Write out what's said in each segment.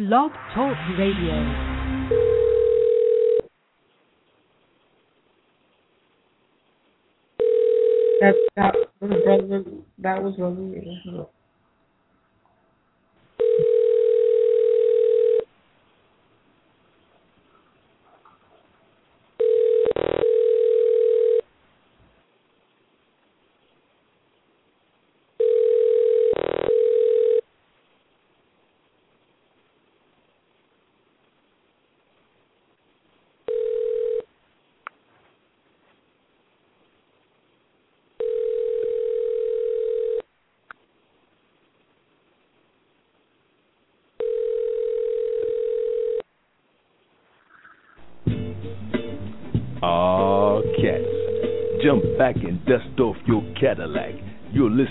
Blog Talk Radio. That that was brother. That was brother.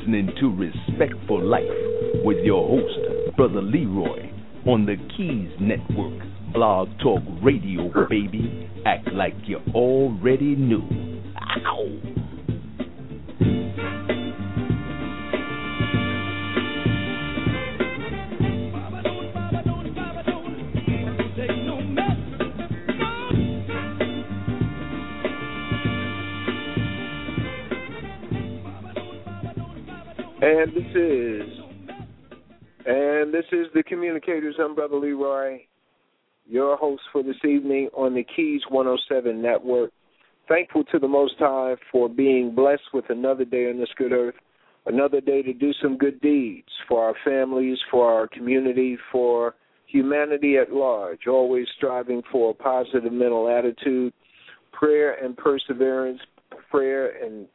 Listening to Respect for Life with your host, Brother Leroy, on the Keys Network. Blog Talk Radio, baby. Act like you already knew. Ow! Communicators. I'm Brother Leroy, your host for this evening on the Keys 107 Network. Thankful to the Most High for being blessed with another day on this good earth, another day to do some good deeds for our families, for our community, for humanity at large. Always striving for a positive mental attitude, prayer and perseverance, prayer and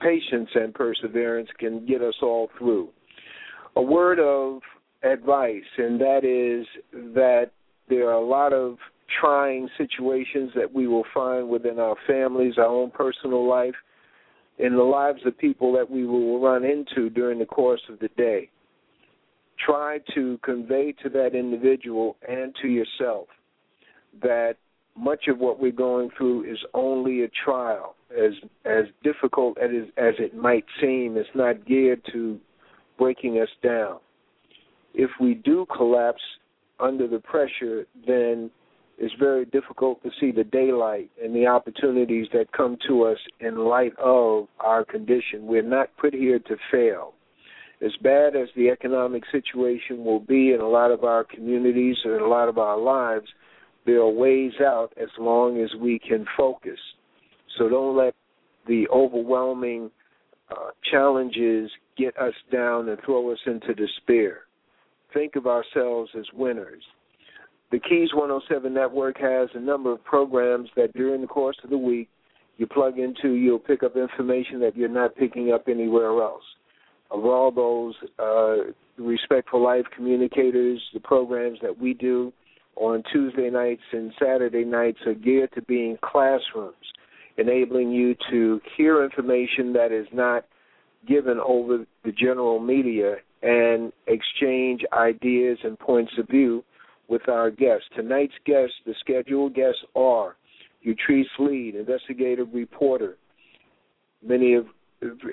patience and perseverance can get us all through. A word of advice, and that is that there are a lot of trying situations that we will find within our families, our own personal life, in the lives of people that we will run into during the course of the day. Try to convey to that individual and to yourself that much of what we're going through is only a trial. As as difficult as as it might seem, it's not geared to breaking us down. If we do collapse under the pressure, then it's very difficult to see the daylight and the opportunities that come to us in light of our condition. We're not put here to fail. As bad as the economic situation will be in a lot of our communities and a lot of our lives, there are ways out as long as we can focus. So don't let the overwhelming uh, challenges get us down and throw us into despair. Think of ourselves as winners. The Keys 107 network has a number of programs that during the course of the week you plug into, you'll pick up information that you're not picking up anywhere else. Of all those uh, Respect for Life communicators, the programs that we do, on Tuesday nights and Saturday nights are geared to being classrooms, enabling you to hear information that is not given over the general media and exchange ideas and points of view with our guests. Tonight's guests, the scheduled guests are Utrice Leid, investigative reporter, many of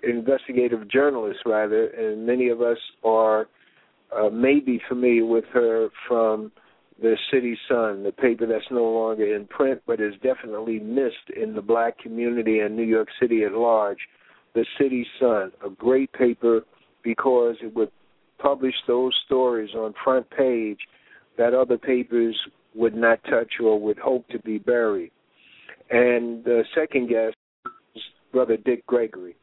investigative journalists rather, and many of us are uh, maybe familiar with her from the City Sun, the paper that's no longer in print but is definitely missed in the black community and New York City at large. The City Sun, a great paper because it would publish those stories on front page that other papers would not touch or would hope to be buried. And the second guest is Brother Dick Gregory.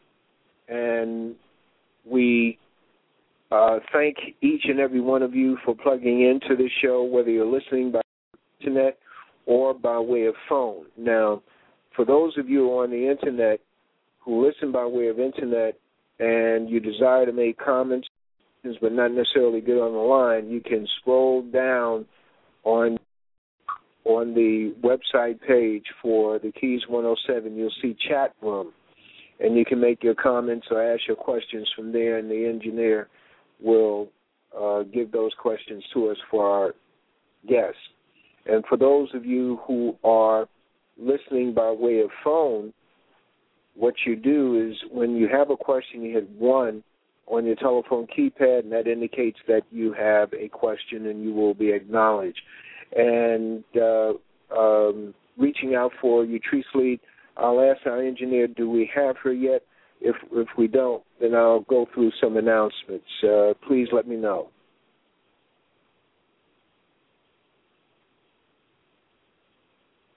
And we uh, thank each and every one of you for plugging into this show, whether you're listening by internet or by way of phone. Now, for those of you on the internet who listen by way of internet and you desire to make comments but not necessarily get on the line, you can scroll down on on the website page for the Keys 107. You'll see chat room, and you can make your comments or ask your questions from there, and the engineer will uh, give those questions to us for our guests. And for those of you who are listening by way of phone, what you do is when you have a question, you hit one on your telephone keypad, and that indicates that you have a question and you will be acknowledged. And uh, um, reaching out for Utrice Leid, I'll ask our engineer, do we have her yet? If if we don't, then I'll go through some announcements. Uh, please let me know.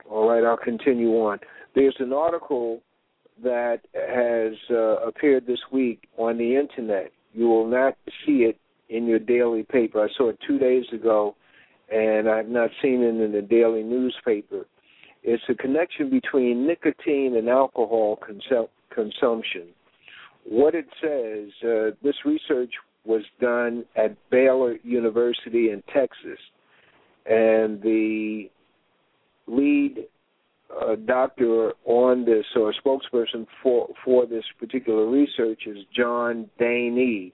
All right, I'll continue on. There's an article that has uh, appeared this week on the internet. You will not see it in your daily paper. I saw it two days ago, and I've not seen it in the daily newspaper. It's a connection between nicotine and alcohol consu- consumption. What it says, uh, this research was done at Baylor University in Texas, and the lead uh, doctor on this or a spokesperson for for this particular research is John Dani.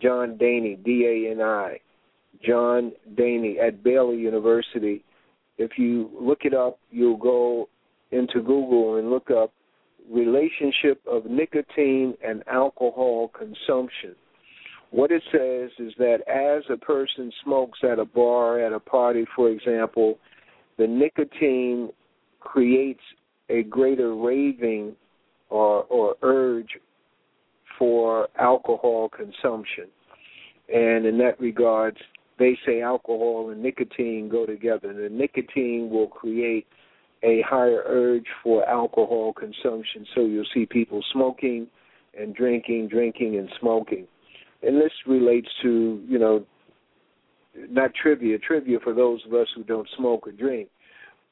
John Dani, D A N I. John Dani at Baylor University. If you look it up, you'll go into Google and look up relationship of nicotine and alcohol consumption. What it says is that as a person smokes at a bar, at a party, for example, the nicotine creates a greater raving or, or urge for alcohol consumption. And in that regards, they say alcohol and nicotine go together. The nicotine will create a higher urge for alcohol consumption. So you'll see people smoking and drinking, drinking and smoking. And this relates to, you know, not trivia, trivia for those of us who don't smoke or drink,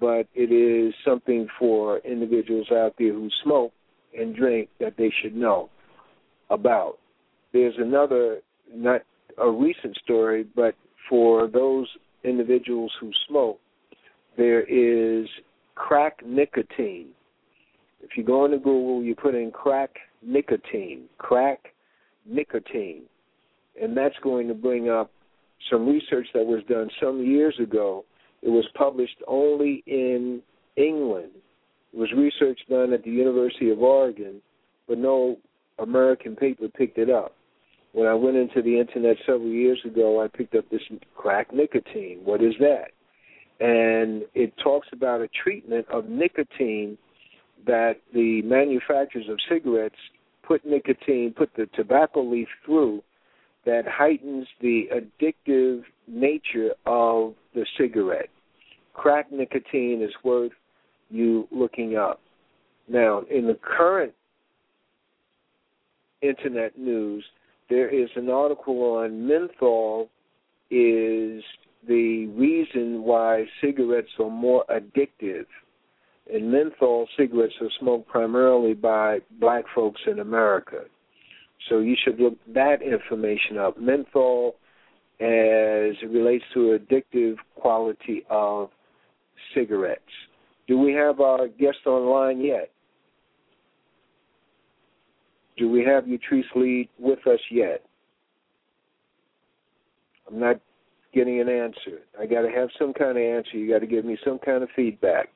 but it is something for individuals out there who smoke and drink that they should know about. There's another, not a recent story, but for those individuals who smoke, there is crack nicotine. If you go into Google, you put in crack nicotine, crack nicotine, and that's going to bring up some research that was done some years ago. It was published only in England. It was research done at the University of Oregon, but no American paper picked it up. When I went into the internet several years ago, I picked up this crack nicotine. What is that? And it talks about a treatment of nicotine that the manufacturers of cigarettes put nicotine, put the tobacco leaf through that heightens the addictive nature of the cigarette. Crack nicotine is worth you looking up. Now, in the current internet news, there is an article on menthol is the reason why cigarettes are more addictive. And menthol cigarettes are smoked primarily by black folks in America. So you should look that information up. Menthol as it relates to addictive quality of cigarettes. Do we have our guest online yet? Do we have Utrice Leid with us yet? I'm not getting an answer. I got to have some kind of answer. You got to give me some kind of feedback.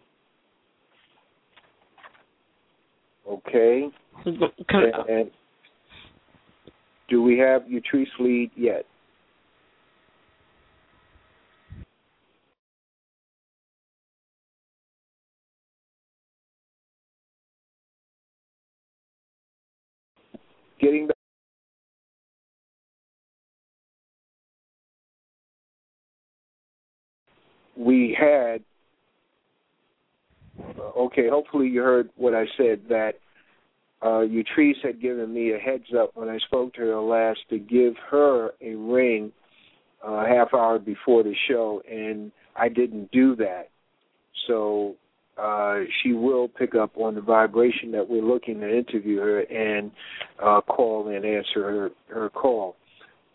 Okay. And do we have Utrice Leid yet? Getting. We had okay, hopefully you heard what I said that uh, Utrice had given me a heads up when I spoke to her last to give her a ring uh, a half hour before the show, and I didn't do that. So uh, she will pick up on the vibration that we're looking to interview her and uh, call and answer her, her call.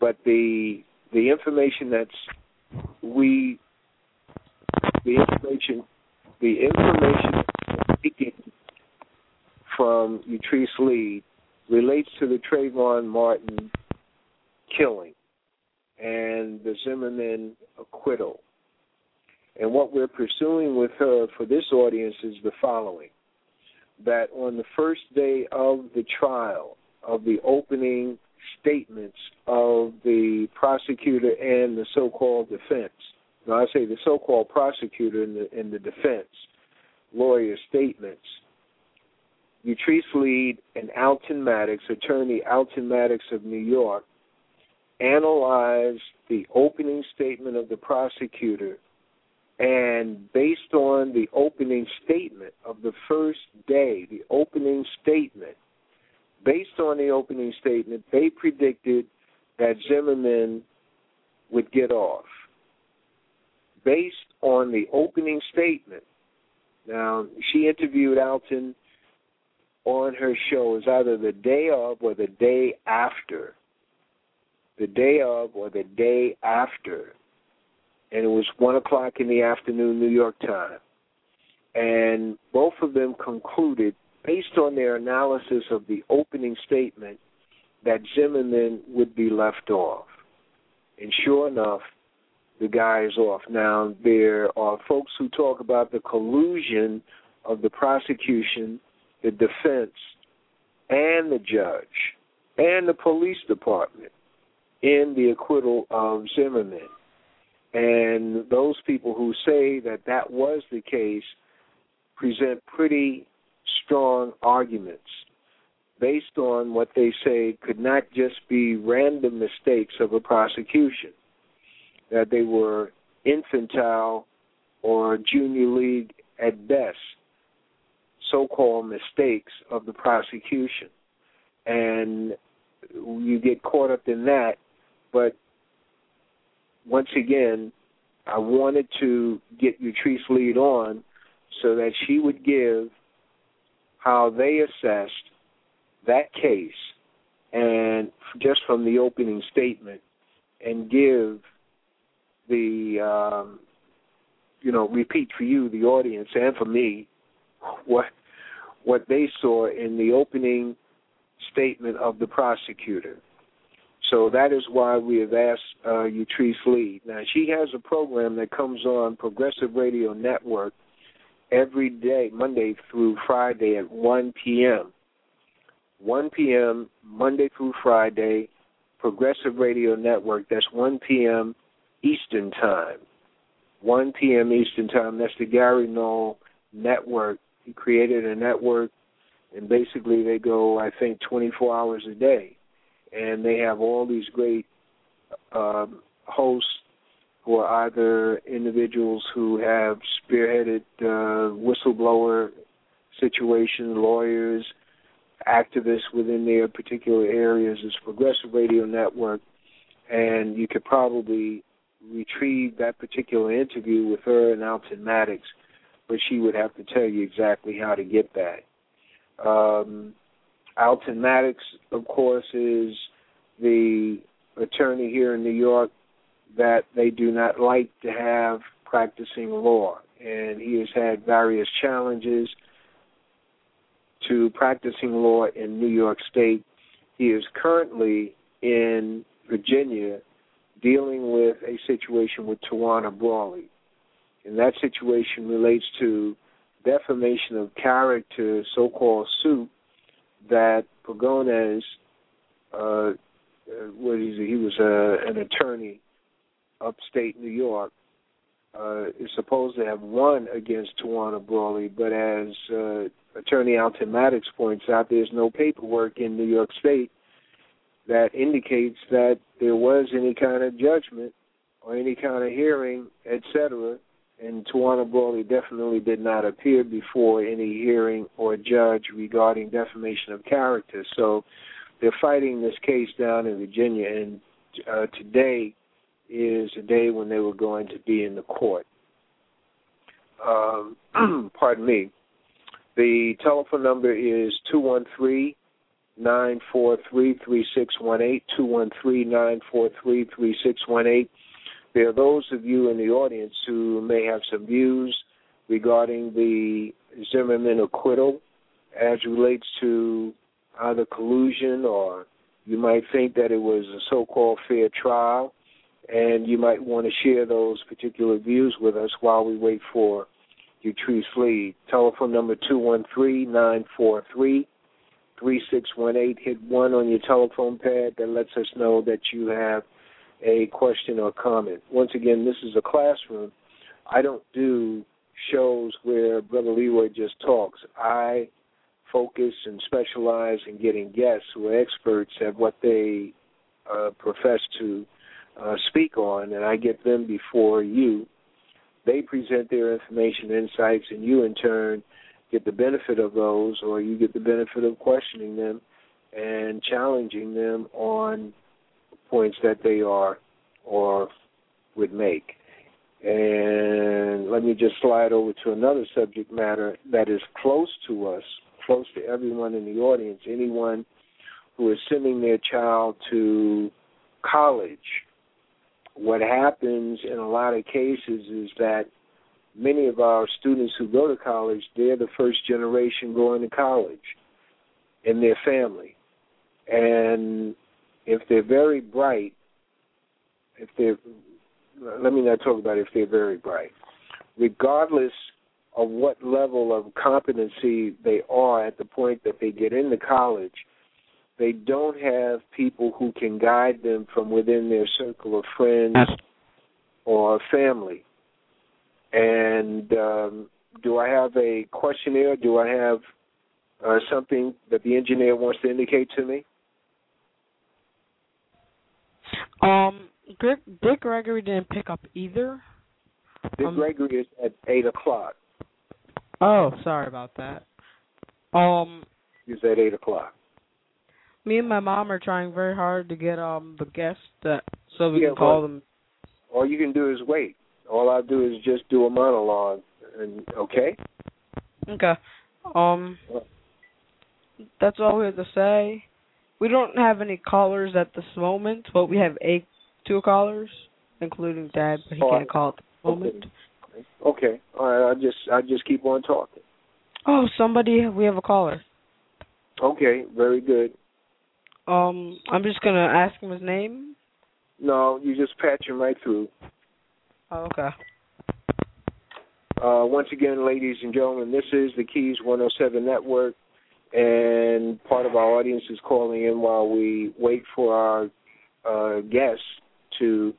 But the the information that's we the information the information speaking from Utrice Leid relates to the Trayvon Martin killing and the Zimmerman acquittal. And what we're pursuing with her for this audience is the following that on the first day of the trial, of the opening statements of the prosecutor and the so-called defense. Now, I say the so-called prosecutor and the, and the defense lawyer statements. Utrice Leid and Alton Maddox, attorney Alton Maddox of New York, analyzed the opening statement of the prosecutor and based on the opening statement of the first day, the opening statement, based on the opening statement, they predicted that Zimmerman would get off. Based on the opening statement. Now, she interviewed Alton on her show. Was either the day of or the day after. The day of or the day after and it was one o'clock in the afternoon, New York time. And both of them concluded, based on their analysis of the opening statement, that Zimmerman would be left off. And sure enough, the guy is off. Now, there are folks who talk about the collusion of the prosecution, the defense, and the judge, and the police department in the acquittal of Zimmerman. And those people who say that that was the case present pretty strong arguments based on what they say could not just be random mistakes of a prosecution, that they were infantile or junior league at best, so called mistakes of the prosecution. And you get caught up in that, but once again, I wanted to get Utrice Leid on so that she would give how they assessed that case and just from the opening statement and give the um, you know repeat for you the audience and for me what what they saw in the opening statement of the prosecutor so that is why we have asked uh, Utrice Leid. Now, she has a program that comes on Progressive Radio Network every day, Monday through Friday at 1 p.m. 1 p.m., Monday through Friday, Progressive Radio Network. That's 1 p.m. Eastern Time. 1 p.m. Eastern Time. That's the Gary Null Network. He created a network, and basically they go, I think, 24 hours a day and they have all these great um, hosts who are either individuals who have spearheaded uh, whistleblower situations, lawyers, activists within their particular areas. It's Progressive Radio Network, and you could probably retrieve that particular interview with her and Alton Maddox, but she would have to tell you exactly how to get that. Um, Alton Maddox, of course, is the attorney here in New York that they do not like to have practicing law. And he has had various challenges to practicing law in New York State. He is currently in Virginia dealing with a situation with Tawana Brawley. And that situation relates to defamation of character, so called suit that Pagones, uh, what is he was uh, an attorney upstate New York, uh, is supposed to have won against Tawana Brawley, but as uh, Attorney Alton Maddox points out, there's no paperwork in New York State that indicates that there was any kind of judgment or any kind of hearing, etc and Tawana Brawley definitely did not appear before any hearing or judge regarding defamation of character. So they're fighting this case down in Virginia, and uh, today is the day when they were going to be in the court. Um, pardon me. The telephone number is 213 943 there are those of you in the audience who may have some views regarding the Zimmerman acquittal as relates to either collusion or you might think that it was a so-called fair trial, and you might want to share those particular views with us while we wait for Utrice Leid. Telephone number two one three nine four three 3618. Hit 1 on your telephone pad that lets us know that you have a question or comment. Once again, this is a classroom. I don't do shows where Brother Leroy just talks. I focus and specialize in getting guests who are experts at what they uh, profess to uh, speak on, and I get them before you. They present their information, insights, and you in turn get the benefit of those, or you get the benefit of questioning them and challenging them on points that they are or would make. And let me just slide over to another subject matter that is close to us, close to everyone in the audience, anyone who is sending their child to college. What happens in a lot of cases is that many of our students who go to college, they're the first generation going to college in their family. And if they're very bright, if they're let me not talk about if they're very bright. Regardless of what level of competency they are at the point that they get into college, they don't have people who can guide them from within their circle of friends or family. And um, do I have a questionnaire? Do I have uh, something that the engineer wants to indicate to me? Um, Dick, Gregory didn't pick up either. Dick Um, Gregory is at eight o'clock. Oh, sorry about that. Um, He's at eight o'clock. me and my mom are trying very hard to get um the guests that so we Yeah, can call well- them. All you can do is wait. All I do is just do a monologue, and okay. Okay. Um, that's all we have to say. We don't have any callers at this moment, but we have eight two callers, including Dad, but he can't call at the moment. Okay. All right. I'll just I'll just keep on talking. Oh, somebody, we have a caller. Okay. Very good. Um, I'm just gonna ask him his name. No, you just patch him right through. Oh, okay. Uh, once again, ladies and gentlemen, this is the Keys 107 Network, and part of our audience is calling in while we wait for our uh, guests to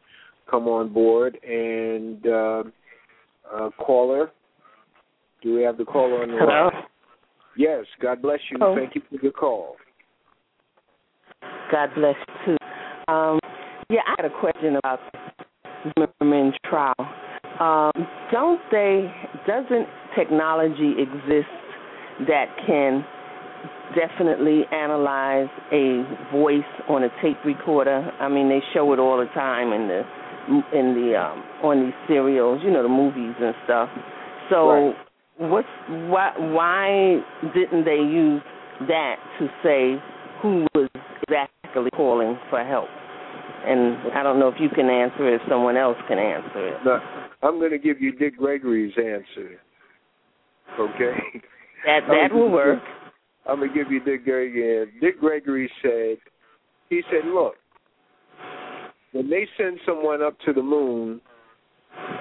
come on board. And uh, uh, caller, do we have the caller on the Hello. line? Yes. God bless you. Hello. Thank you for your call. God bless you too. Um, yeah, I had a question about the Zimmerman trial. Um, don't they? Doesn't technology exist that can definitely analyze a voice on a tape recorder? I mean, they show it all the time in the in the um, on these serials, you know, the movies and stuff. So, Right. what's why why didn't they use that to say who was exactly calling for help? And I don't know if you can answer it, if someone else can answer it. Now, I'm going to give you Dick Gregory's answer. Okay. That that will work. I'm gonna give you Dick Gregory. Dick Gregory said, he said, look, when they send someone up to the moon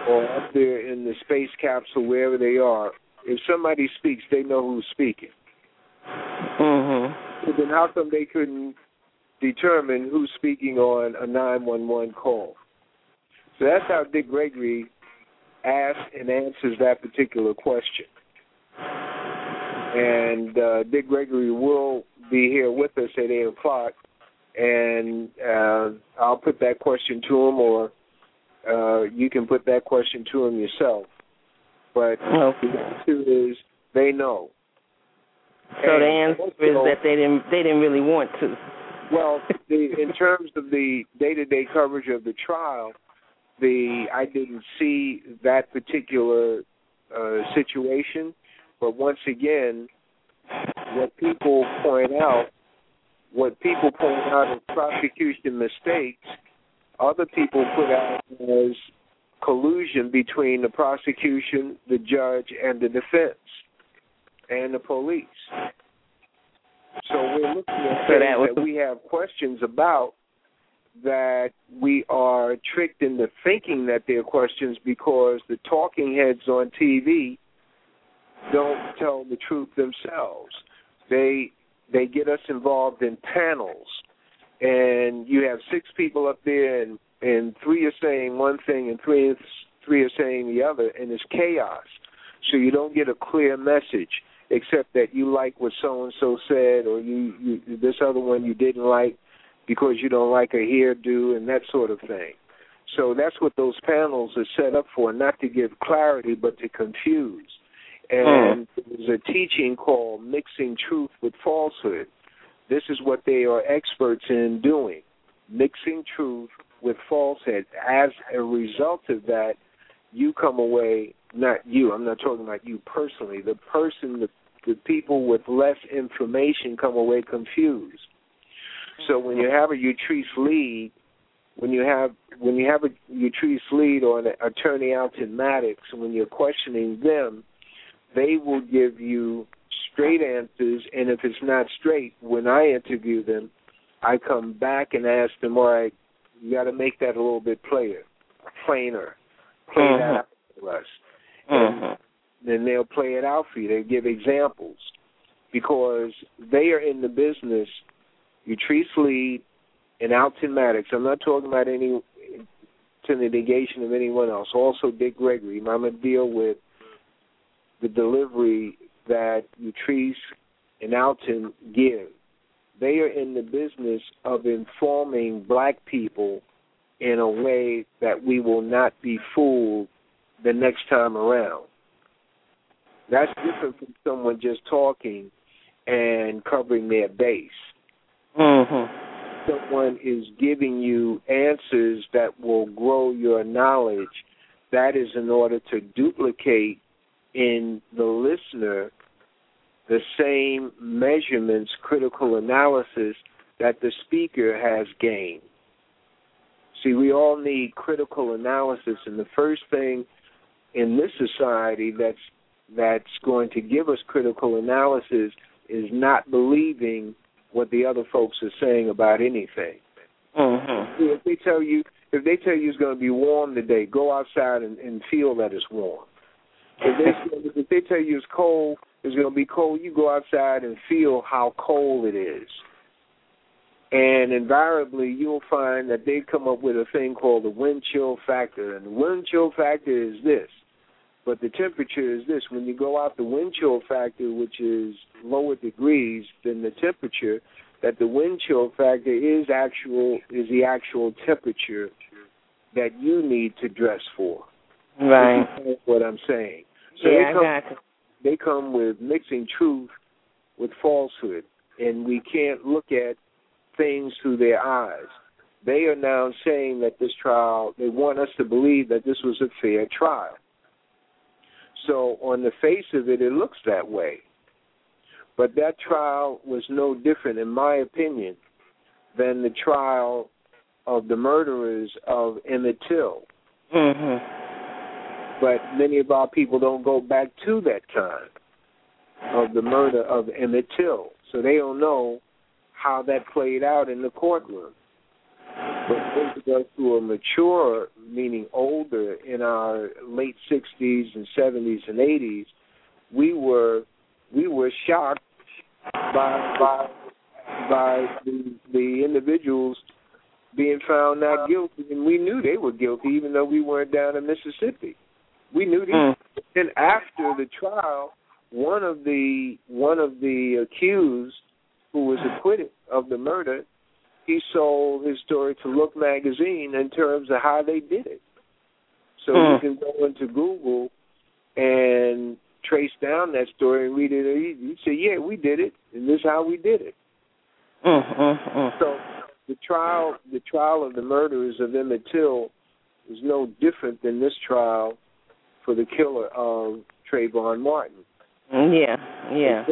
or up there in the space capsule, wherever they are, if somebody speaks, they know who's speaking. Mhm. So then how come they couldn't determine who's speaking on a 911 call? So that's how Dick Gregory asks and answers that particular question. And uh, Dick Gregory will be here with us at 8 o'clock, and uh, I'll put that question to him, or uh, you can put that question to him yourself. But Okay. the answer is they know. So the And answer is that they didn't they didn't really want to. Well, the, in terms of the day-to-day coverage of the trial, the I didn't see that particular uh, situation, but once again, what people point out, what people point out as prosecution mistakes, other people put out as collusion between the prosecution, the judge, and the defense, and the police. So we're looking at things that that we have questions about that we are tricked into thinking that they're questions because the talking heads on TV don't tell the truth themselves. They they get us involved in panels, and you have six people up there, and and three are saying one thing, and three three are saying the other, and it's chaos. So you don't get a clear message, except that you like what so and so said, or you, you this other one you didn't like because you don't like a hairdo and that sort of thing. So that's what those panels are set up for, not to give clarity, but to confuse. And mm. there's a teaching called Mixing Truth with Falsehood. This is what they are experts in doing mixing truth with falsehood. As a result of that, you come away, not you, I'm not talking about you personally, the person, the, the people with less information come away confused. So when you have a Utrice Leid, when you have when you have a Utrice Leid or an attorney Alton Maddox, when you're questioning them, they will give you straight answers, and if it's not straight, when I interview them, I come back and ask them, all right, you got to make that a little bit plainer, plainer, play uh-huh. that out for us. Uh-huh. And then they'll play it out for you. They give examples because they are in the business. Utrice Leid and Alton Maddox. I'm not talking about any to the negation of anyone else. Also, Dick Gregory. I'm going to deal with the delivery that Utrice and Alton give. They are in the business of informing black people in a way that we will not be fooled the next time around. That's different from someone just talking and covering their base. Mm-hmm. Someone is giving you answers that will grow your knowledge. That is in order to duplicate in the listener the same measurements, critical analysis that the speaker has gained. See, we all need critical analysis, and the first thing in this society that's that's going to give us critical analysis is not believing what the other folks are saying about anything. Mm-hmm. If they tell you if they tell you it's going to be warm today, go outside and, and feel that it's warm. If they if they tell you it's cold, it's going to be cold. You go outside and feel how cold it is. And invariably, you'll find that they come up with a thing called the wind chill factor. And the wind chill factor is this, but the temperature is this. When you go out the wind chill factor, which is lower degrees than the temperature, that the wind chill factor is actual is the actual temperature that you need to dress for. Right. That's what I'm saying. So yeah, they come, I got you. They come with mixing truth with falsehood, and we can't look at things through their eyes. They are now saying that this trial, they want us to believe that this was a fair trial. So, on the face of it, it looks that way. But that trial was no different, in my opinion, than the trial of the murderers of Emmett Till. Mm-hmm. But many of our people don't go back to that time of the murder of Emmett Till, so they don't know how that played out in the courtroom. But those of us who are mature, meaning older, in our late 60s and 70s and 80s, we were we were shocked by by by the the individuals being found not guilty, and we knew they were guilty, even though we weren't down in Mississippi. We knew these. Mm. And after the trial, one of the one of the accused who was acquitted of the murder, he sold his story to Look magazine in terms of how they did it. So you hmm. can go into Google and trace down that story and read it. You say, "Yeah, we did it, and this is how we did it." Mm, so the trial, the trial of the murderers of Emmett Till, is no different than this trial for the killer of Trayvon Martin. Yeah, yeah.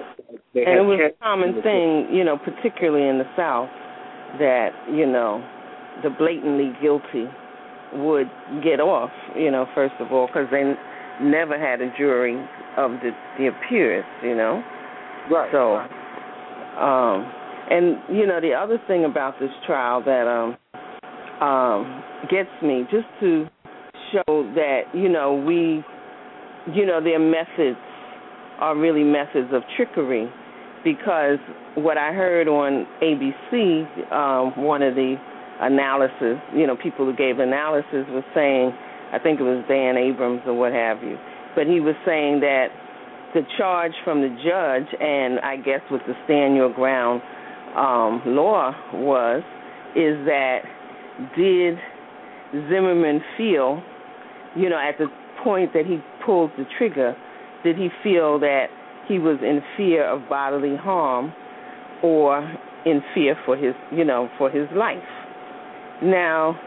and it was a common thing, you know, particularly in the South, that you know, the blatantly guilty would get off. You know, first of all, because they never had a jury of the the peers. You know, right. So, um, and you know, the other thing about this trial that um um gets me just to show that you know we, you know, their methods are really methods of trickery. Because what I heard on ABC, um, one of the analysis, you know, people who gave analysis was saying, I think it was Dan Abrams or what have you, but he was saying that the charge from the judge, and I guess with the stand your ground um, law was, is that did Zimmerman feel, you know, at the point that he pulled the trigger, did he feel that he was in fear of bodily harm or in fear for his, you know, for his life? Now,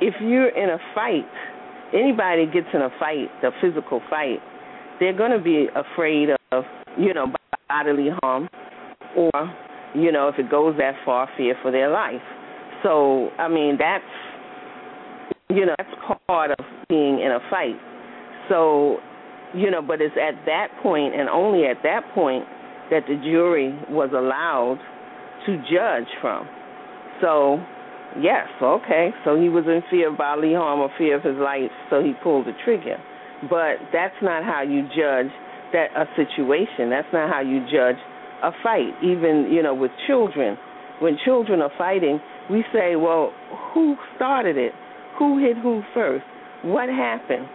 if you're in a fight, anybody gets in a fight, a physical fight, they're going to be afraid of, you know, bodily harm or, you know, if it goes that far, fear for their life. So, I mean, that's, you know, that's part of being in a fight. So, you know, but it's at that point and only at that point that the jury was allowed to judge from. So, yes, okay. So he was in fear of bodily harm or fear of his life, so he pulled the trigger. But that's not how you judge that a situation. That's not how you judge a fight. Even you know with children, when children are fighting, we say, well, who started it? Who hit who first? What happened?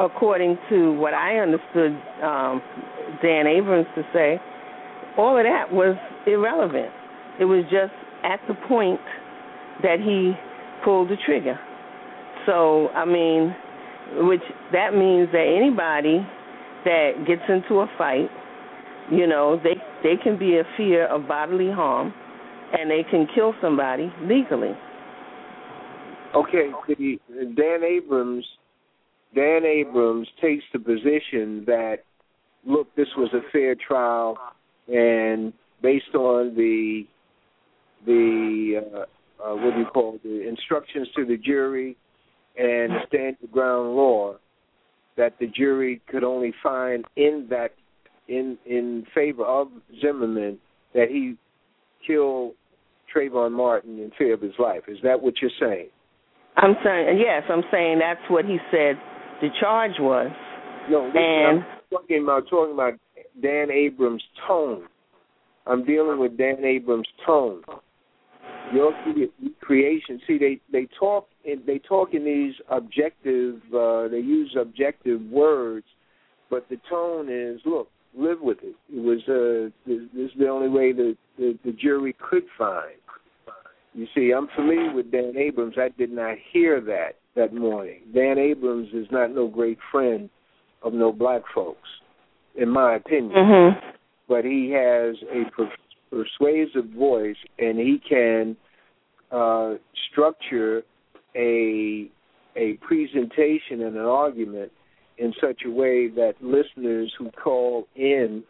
According to what I understood um, Dan Abrams to say, all of that was irrelevant. It was just at the point that he pulled the trigger. So, I mean, which that means that anybody that gets into a fight, you know, they they can be a fear of bodily harm, and they can kill somebody legally. Okay, the, Dan Abrams, Dan Abrams takes the position that look, this was a fair trial, and based on the the uh, uh, what do you call it, the instructions to the jury and the stand your ground law that the jury could only find in that in in favor of Zimmerman that he killed Trayvon Martin in fear of his life. Is that what you're saying? I'm saying yes. I'm saying that's what he said. The charge was. No, listen, and I'm talking about talking about Dan Abrams' tone. I'm dealing with Dan Abrams' tone your creation. See, they they talk in, they talk in these objective. Uh, they use objective words, but the tone is look, live with it. It was uh, this, this is the only way that the the jury could find. You see, I'm familiar with Dan Abrams. I did not hear that that morning. Dan Abrams is not no great friend of no black folks, in my opinion. Mm-hmm. But he has a persuasive voice, and he can uh, structure a a presentation and an argument in such a way that listeners who call in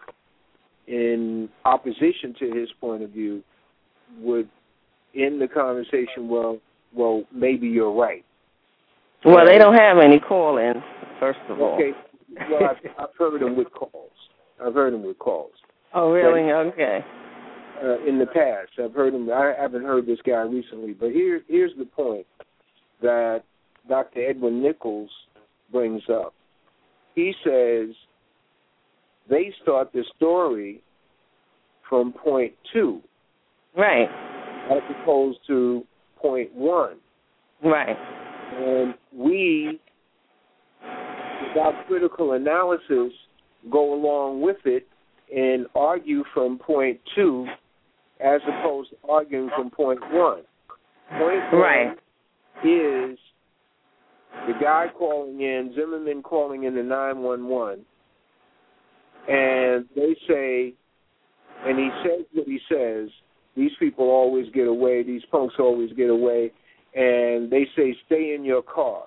in opposition to his point of view would end the conversation well well maybe you're right well they don't have any call-ins first of all okay well I've, I've heard them with calls i've heard them with calls oh really but, okay uh, in the past. I've heard him. I haven't heard this guy recently, but here here's the point that Dr. Edwin Nichols brings up. He says they start the story from point two, right, as opposed to point one, right, and we, without critical analysis, go along with it and argue from point two as opposed to arguing from point one. Point right. one is the guy calling in, Zimmerman calling in the 911, and they say, and he says what he says, these people always get away, these punks always get away, and they say, stay in your car.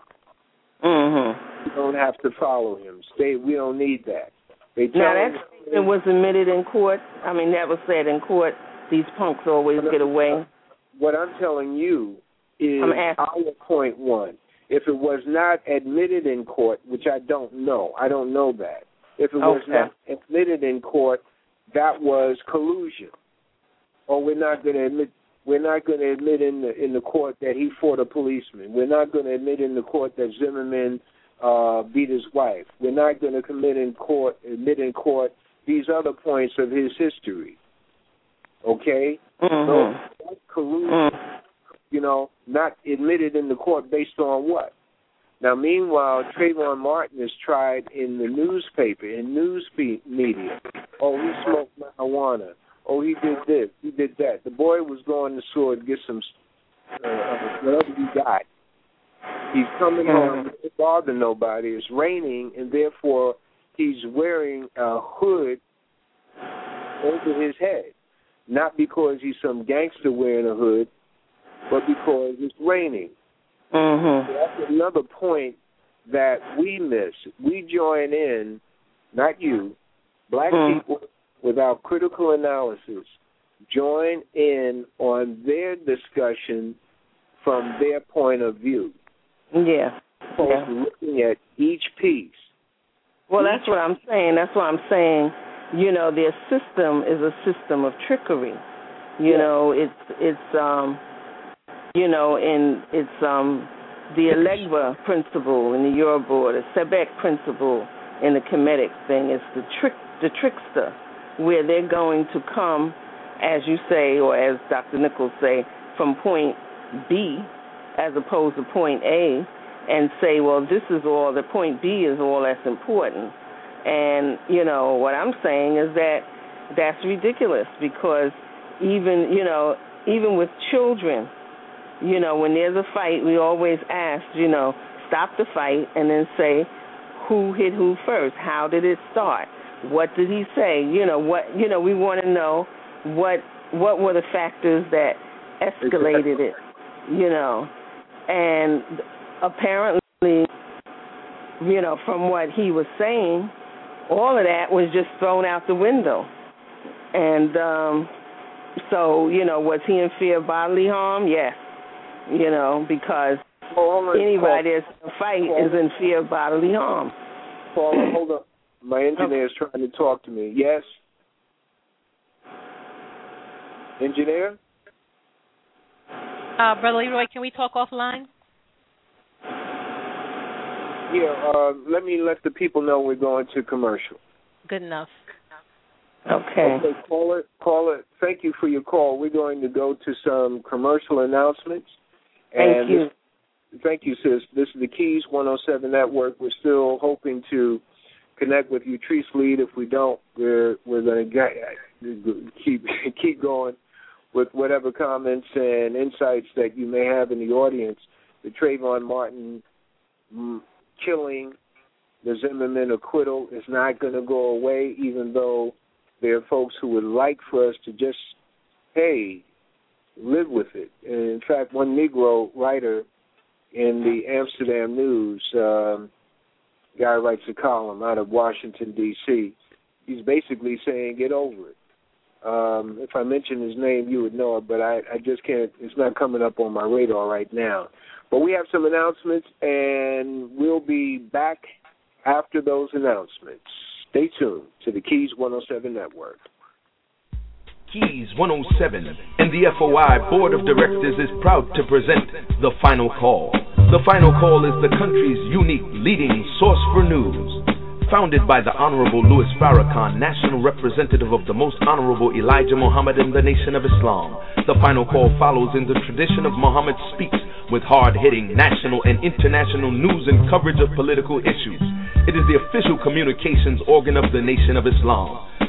Mm-hmm. You don't have to follow him. Stay. We don't need that. They tell now that statement was admitted in court. I mean, that was said in court these punks always get away. What I'm telling you is our point one. If it was not admitted in court, which I don't know, I don't know that. If it was okay. not admitted in court, that was collusion. Or we're not going to admit we're not going to admit in the in the court that he fought a policeman. We're not going to admit in the court that Zimmerman uh, beat his wife. We're not going to commit in court admit in court these other points of his history. Okay? Mm-hmm. So collusion, mm. you know, not admitted in the court based on what? Now, meanwhile, Trayvon Martin is tried in the newspaper, in news media. Oh, he smoked marijuana. Oh, he did this. He did that. The boy was going to sword get some uh, whatever he got. He's coming home. Doesn't bother nobody. It's raining, and therefore he's wearing a hood over his head. Not because he's some gangster wearing a hood, but because it's raining. Mm-hmm. That's another point that we miss. We join in, not you, black mm. people without critical analysis, join in on their discussion from their point of view. Yeah. yeah. Looking at each piece. Well, that's what I'm saying. That's what I'm saying. You know, their system is a system of trickery. You yeah. know, it's it's um you know, and it's um the Elegba principle in the Yoruba, the Sebek principle in the Kemetic thing is the trick the trickster, where they're going to come, as you say, or as Dr. Nichols say, from point B as opposed to point A and say, well, this is all, the point B is all that's important. And, you know, what I'm saying is that that's ridiculous because even, you know, even with children, you know, when there's a fight, we always ask, you know, stop the fight and then say who hit who first, how did it start, what did he say, you know, what, you know, we want to know what what were the factors that escalated it, you know, and apparently, you know, from what he was saying, all of that was just thrown out the window. And um so, you know, was he in fear of bodily harm? Yes. You know, because well, anybody that's in a fight is in fear of bodily harm. Hold up. My engineer is trying to talk to me. Yes? Engineer? Uh, Brother Leroy, can we talk offline? Yeah, uh, let me let the people know we're going to commercial. Good enough. Okay. Okay, caller, caller, thank you for your call. We're going to go to some commercial announcements. Thank you. This, thank you, sis. This is the Keys 107 Network. We're still hoping to connect with you, Treese Lead. If we don't, we're we're going to keep keep going with whatever comments and insights that you may have in the audience. The Trayvon Martin mm, killing, the Zimmerman acquittal is not going to go away, even though there are folks who would like for us to just, hey, live with it. And in fact, one Negro writer in the Amsterdam News, um, guy writes a column out of Washington D.C. He's basically saying, get over it. Um, if I mention his name, you would know it, but I, I just can't. It's not coming up on my radar right now. But we have some announcements, and we'll be back after those announcements. Stay tuned to the Keys 107 Network. Keys 107 and the FOI Board of Directors is proud to present The Final Call. The Final Call is the country's unique leading source for news Founded by the Honorable Louis Farrakhan, National Representative of the Most Honorable Elijah Muhammad in the Nation of Islam, the final call follows in the tradition of Muhammad Speaks with hard hitting national and international news and coverage of political issues. It is the official communications organ of the Nation of Islam.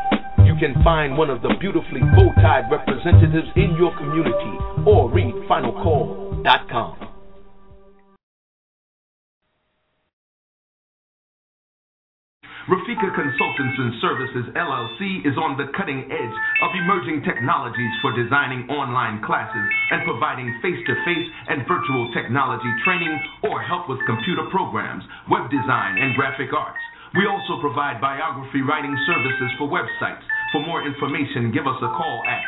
can find one of the beautifully bow-tied representatives in your community or read finalcall.com. Rafika Consultants and Services LLC is on the cutting edge of emerging technologies for designing online classes and providing face to face and virtual technology training or help with computer programs, web design, and graphic arts. We also provide biography writing services for websites For more information, give us a call at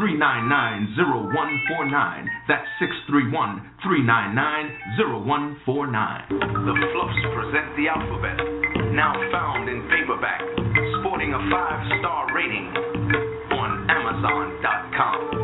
631-399-0149. That's 631-399-0149. The Fluffs present the alphabet, now found in paperback, sporting a five-star rating on Amazon.com.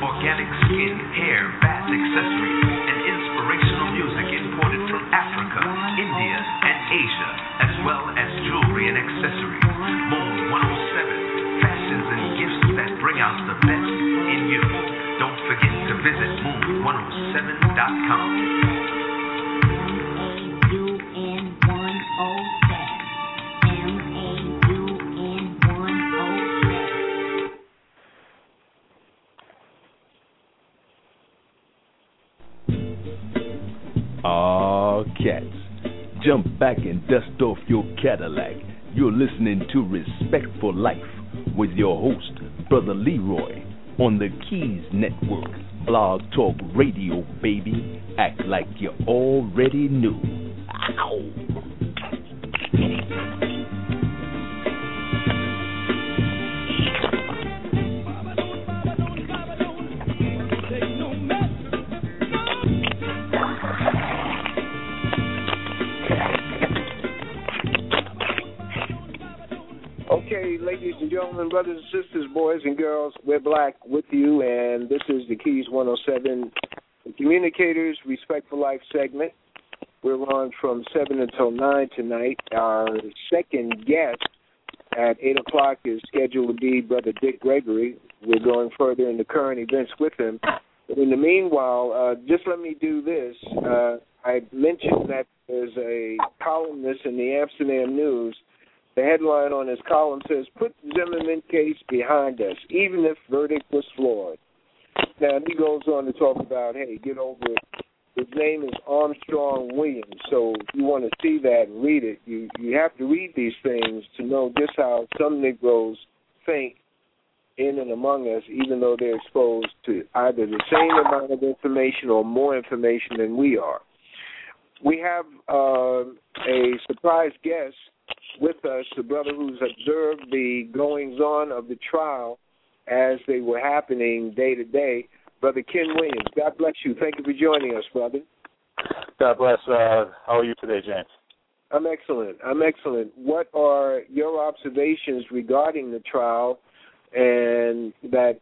organic skin, hair, bath accessories, and inspirational music imported from Africa, India, and Asia, as well as jewelry and accessories. Moon 107, fashions and gifts that bring out the best in you. Don't forget to visit moon107.com. Aw, cats. Jump back and dust off your Cadillac. You're listening to Respect for Life with your host, Brother Leroy, on the Keys Network. Blog Talk Radio, baby. Act like you already knew. Ow! Okay, ladies and gentlemen, brothers and sisters, boys and girls, we're black with you, and this is the Keys 107 the Communicators Respect for Life segment. We're on from 7 until 9 tonight. Our second guest at 8 o'clock is scheduled to be Brother Dick Gregory. We're going further into current events with him. But in the meanwhile, uh, just let me do this. Uh, I mentioned that there's a columnist in the Amsterdam News the headline on his column says, Put the Zimmerman case behind us, even if verdict was flawed. Now, he goes on to talk about, hey, get over it. His name is Armstrong Williams, so you want to see that and read it. You you have to read these things to know just how some Negroes think in and among us, even though they're exposed to either the same amount of information or more information than we are. We have uh, a surprise guest with us, the brother who's observed the goings on of the trial as they were happening day to day, Brother Ken Williams. God bless you. Thank you for joining us, brother. God bless. Uh, how are you today, James? I'm excellent. I'm excellent. What are your observations regarding the trial and that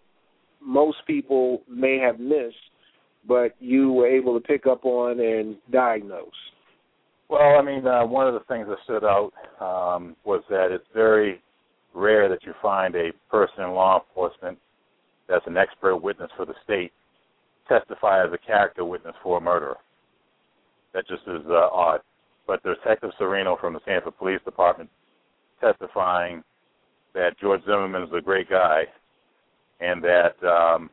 most people may have missed, but you were able to pick up on and diagnose? Well, I mean, uh, one of the things that stood out um, was that it's very rare that you find a person in law enforcement that's an expert witness for the state testify as a character witness for a murderer. That just is uh, odd. But Detective Serino from the Sanford Police Department testifying that George Zimmerman is a great guy and that, um,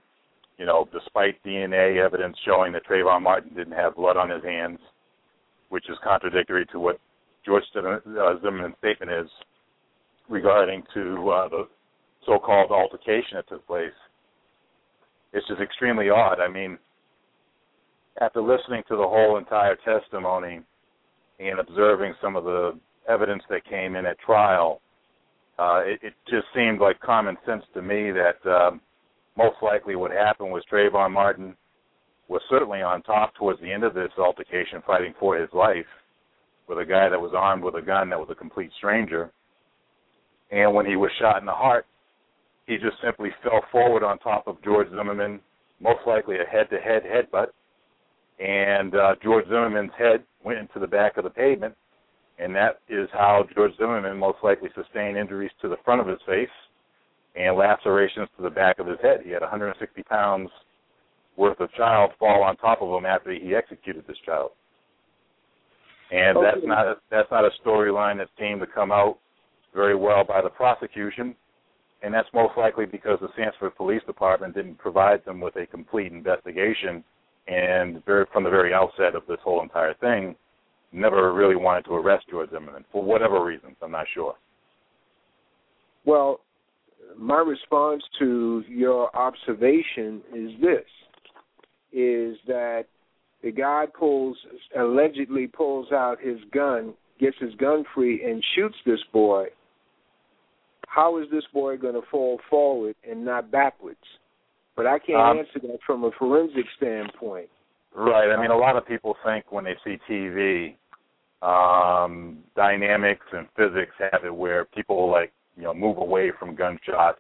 you know, despite DNA evidence showing that Trayvon Martin didn't have blood on his hands, which is contradictory to what George uh, Zimmerman's statement is regarding to uh, the so-called altercation that took place. It's just extremely odd. I mean, after listening to the whole entire testimony and observing some of the evidence that came in at trial, uh, it, it just seemed like common sense to me that um, most likely what happened was Trayvon Martin was certainly on top towards the end of this altercation, fighting for his life with a guy that was armed with a gun that was a complete stranger. And when he was shot in the heart, he just simply fell forward on top of George Zimmerman, most likely a head-to-head headbutt, and uh, George Zimmerman's head went into the back of the pavement, and that is how George Zimmerman most likely sustained injuries to the front of his face and lacerations to the back of his head. He had 160 pounds worth of child fall on top of him after he executed this child. And Okay. that's not a, that's not a storyline that seemed to come out very well by the prosecution, and that's most likely because the Sanford Police Department didn't provide them with a complete investigation, and very, from the very outset of this whole entire thing, never really wanted to arrest George Zimmerman for whatever reasons. I'm not sure. Well, my response to your observation is this: is that the guy pulls allegedly pulls out his gun, gets his gun free, and shoots this boy. How is this boy going to fall forward and not backwards? But I can't Um, answer that from a forensic standpoint. Right. I mean, a lot of people think when they see TV, um, dynamics and physics have it where people like you know move away from gunshots.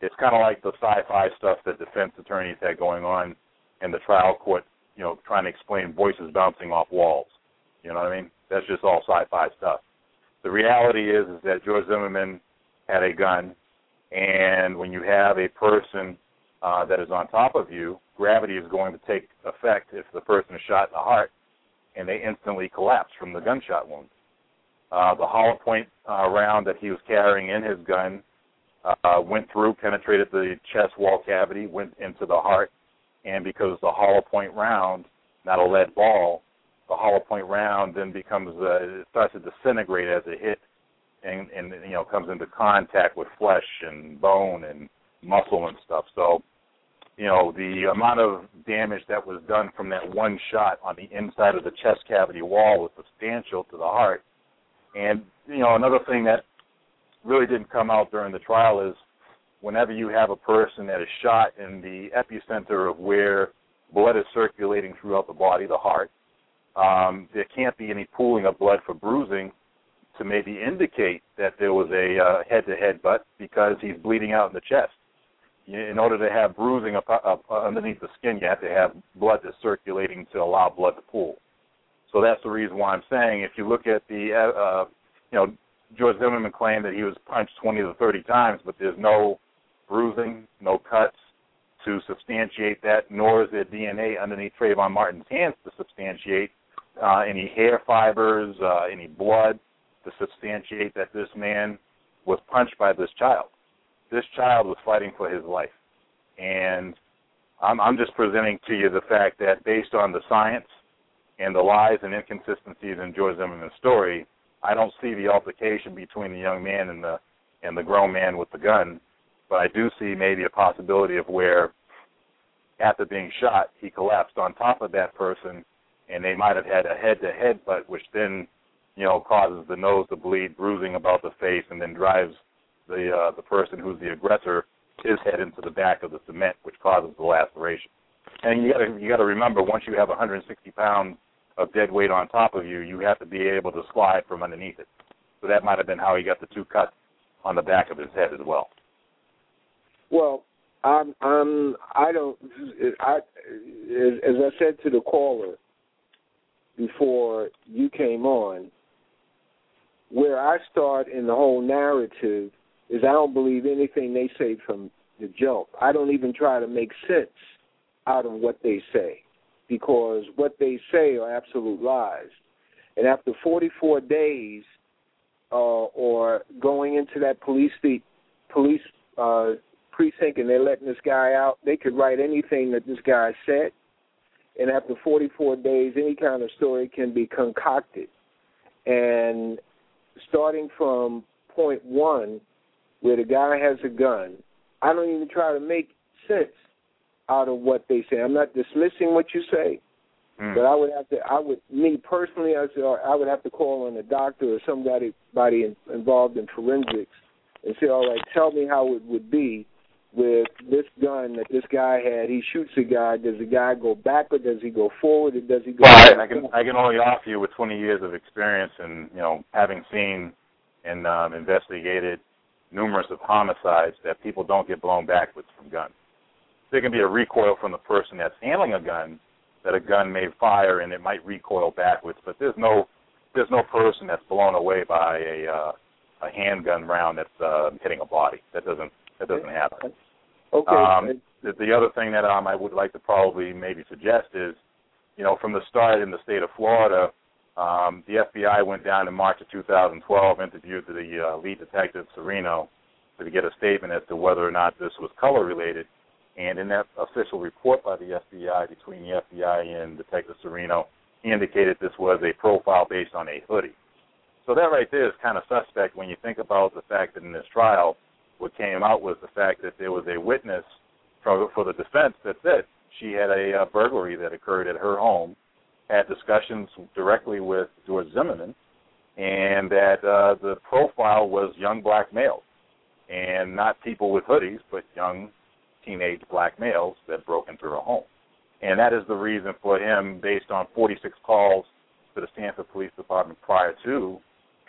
It's kind of like the sci-fi stuff that defense attorneys had going on in the trial court. You know, trying to explain voices bouncing off walls. You know what I mean? That's just all sci-fi stuff. The reality is, is that George Zimmerman had a gun, and when you have a person uh, that is on top of you, gravity is going to take effect if the person is shot in the heart, and they instantly collapse from the gunshot wound. Uh, the hollow point uh, round that he was carrying in his gun uh, went through, penetrated the chest wall cavity, went into the heart, and because the hollow point round, not a lead ball, the hollow point round then becomes uh, it starts to disintegrate as it hit, and, and you know comes into contact with flesh and bone and muscle and stuff. So you know, the amount of damage that was done from that one shot on the inside of the chest cavity wall was substantial to the heart. And, you know, another thing that really didn't come out during the trial is whenever you have a person that is shot in the epicenter of where blood is circulating throughout the body, the heart, um, there can't be any pooling of blood for bruising to maybe indicate that there was a uh, head-to-head butt because he's bleeding out in the chest in order to have bruising up, up underneath the skin, you have to have blood that's circulating to allow blood to pool. So that's the reason why I'm saying if you look at the, uh, uh, you know, George Zimmerman claimed that he was punched 20 to 30 times, but there's no bruising, no cuts to substantiate that, nor is there DNA underneath Trayvon Martin's hands to substantiate uh, any hair fibers, uh, any blood to substantiate that this man was punched by this child this child was fighting for his life. And I'm, I'm just presenting to you the fact that based on the science and the lies and inconsistencies in George Zimmerman's story, I don't see the altercation between the young man and the and the grown man with the gun, but I do see maybe a possibility of where after being shot he collapsed on top of that person and they might have had a head to head butt which then, you know, causes the nose to bleed, bruising about the face and then drives the uh, the person who's the aggressor his head into the back of the cement, which causes the laceration. And you got to you got to remember, once you have 160 pounds of dead weight on top of you, you have to be able to slide from underneath it. So that might have been how he got the two cuts on the back of his head as well. Well, I'm I'm I don't I as, I said to the caller before you came on, where I start in the whole narrative is I don't believe anything they say from the jump. I don't even try to make sense out of what they say because what they say are absolute lies. And after 44 days, uh, or going into that police the police uh, precinct and they're letting this guy out, they could write anything that this guy said. And after 44 days, any kind of story can be concocted. And starting from point one, where the guy has a gun, I don't even try to make sense out of what they say. I'm not dismissing what you say, Mm. but I would have to. I would, me personally, I would, I would have to call on a doctor or somebody, somebody in, involved in forensics, and say, all right, tell me how it would be with this gun that this guy had. He shoots a guy. Does the guy go backward? Does he go forward? Or does he go? Well, I, I can I can only offer you with 20 years of experience and you know having seen and um, investigated numerous of homicides that people don't get blown backwards from guns. There can be a recoil from the person that's handling a gun that a gun may fire and it might recoil backwards, but there's no there's no person that's blown away by a uh, a handgun round that's uh, hitting a body. That doesn't that doesn't happen. Okay. Um, the, the other thing that um, I would like to probably maybe suggest is, you know, from the start in the state of Florida, um, the FBI went down in March of 2012, interviewed the uh, lead detective Serino to get a statement as to whether or not this was color related. And in that official report by the FBI between the FBI and Detective Serino, he indicated this was a profile based on a hoodie. So that right there is kind of suspect when you think about the fact that in this trial, what came out was the fact that there was a witness for, for the defense that said she had a, a burglary that occurred at her home, had discussions directly with George Zimmerman, and that uh, the profile was young black males, and not people with hoodies, but young teenage black males that broke into her home. And that is the reason for him, based on 46 calls to the Sanford Police Department prior to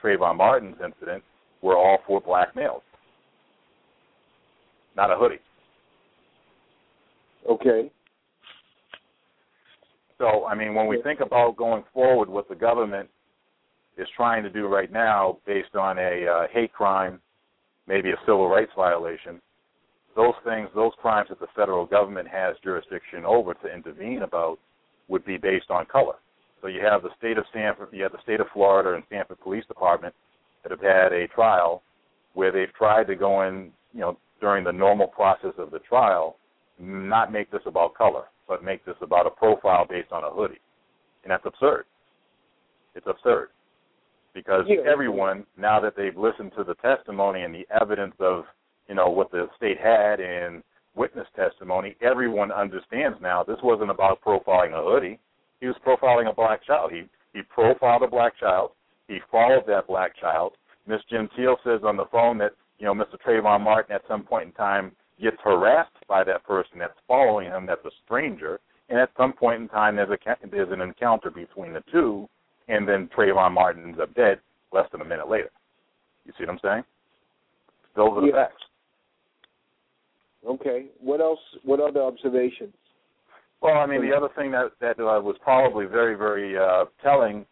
Trayvon Martin's incident, were all for black males, not a hoodie. Okay. So, I mean, when we think about going forward, what the government is trying to do right now, based on a uh, hate crime, maybe a civil rights violation, those things, those crimes that the federal government has jurisdiction over to intervene about, would be based on color. So you have the state of Sanford, you have the state of Florida and Sanford Police Department that have had a trial where they've tried to go in, you know, during the normal process of the trial, not make this about color, but make this about a profile based on a hoodie. And that's absurd. It's absurd. Because Yeah. everyone, now that they've listened to the testimony and the evidence of, you know, what the state had and witness testimony, everyone understands now this wasn't about profiling a hoodie. He was profiling a black child. He he profiled a black child. He followed that black child. Miss Gentile says on the phone that, you know, Mr. Trayvon Martin at some point in time gets harassed by that person that's following him, that's a stranger, and at some point in time there's a ca- there's an encounter between the two, and then Trayvon Martin ends up dead less than a minute later. You see what I'm saying? Those are the Yeah. facts. Okay. What else? What other observations? Well, I mean, the other thing that that uh, was probably very, very uh, telling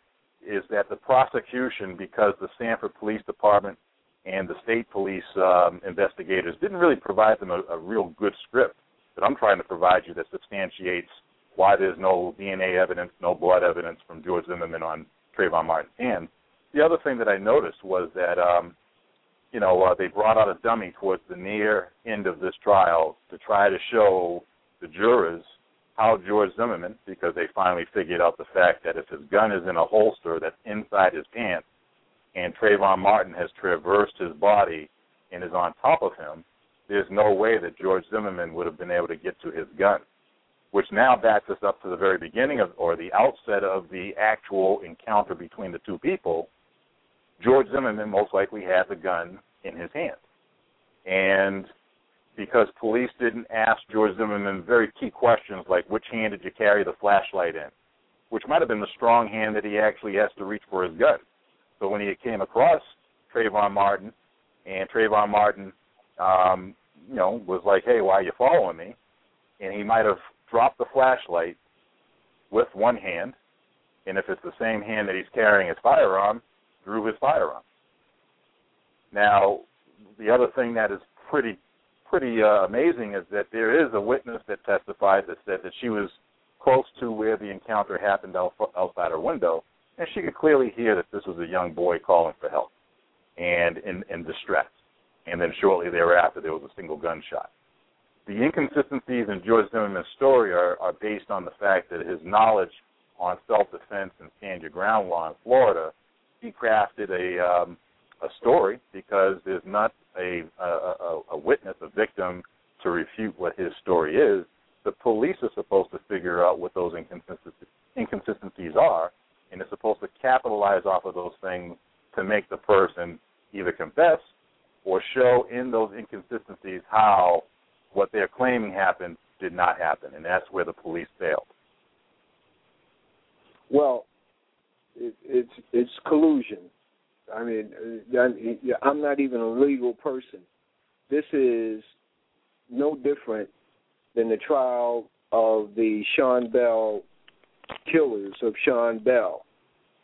is that the prosecution, because the Sanford Police Department and the state police um, investigators didn't really provide them a, a real good script that I'm trying to provide you that substantiates why there's no DNA evidence, no blood evidence from George Zimmerman on Trayvon Martin's hands. The other thing that I noticed was that, um, you know, uh, they brought out a dummy towards the near end of this trial to try to show the jurors how George Zimmerman, because they finally figured out the fact that if his gun is in a holster that's inside his pants, and Trayvon Martin has traversed his body and is on top of him, there's no way that George Zimmerman would have been able to get to his gun. Which now backs us up to the very beginning of, or the outset of the actual encounter between the two people. George Zimmerman most likely had the gun in his hand. And because police didn't ask George Zimmerman very key questions like which hand did you carry the flashlight in, which might have been the strong hand that he actually has to reach for his gun. So when he came across Trayvon Martin, and Trayvon Martin, um, you know, was like, "Hey, why are you following me?" and he might have dropped the flashlight with one hand, and if it's the same hand that he's carrying his firearm, drew his firearm. Now, the other thing that is pretty pretty uh, amazing is that there is a witness that testified that said that she was close to where the encounter happened out, outside her window, and she could clearly hear that this was a young boy calling for help and in, in distress. And then shortly thereafter, there was a single gunshot. The inconsistencies in George Zimmerman's story are, are based on the fact that his knowledge on self-defense and stand your ground law in Florida, he crafted a um, a story because there's not a, a a witness, a victim, to refute what his story is. The police are supposed to figure out what those inconsistencies inconsistencies are, and they're supposed to capitalize off of those things to make the person either confess or show in those inconsistencies how what they're claiming happened did not happen, and that's where the police failed. Well, it, it's it's collusion. I mean, uh, I'm not even a legal person. This is no different than the trial of the Sean Bell killers of Sean Bell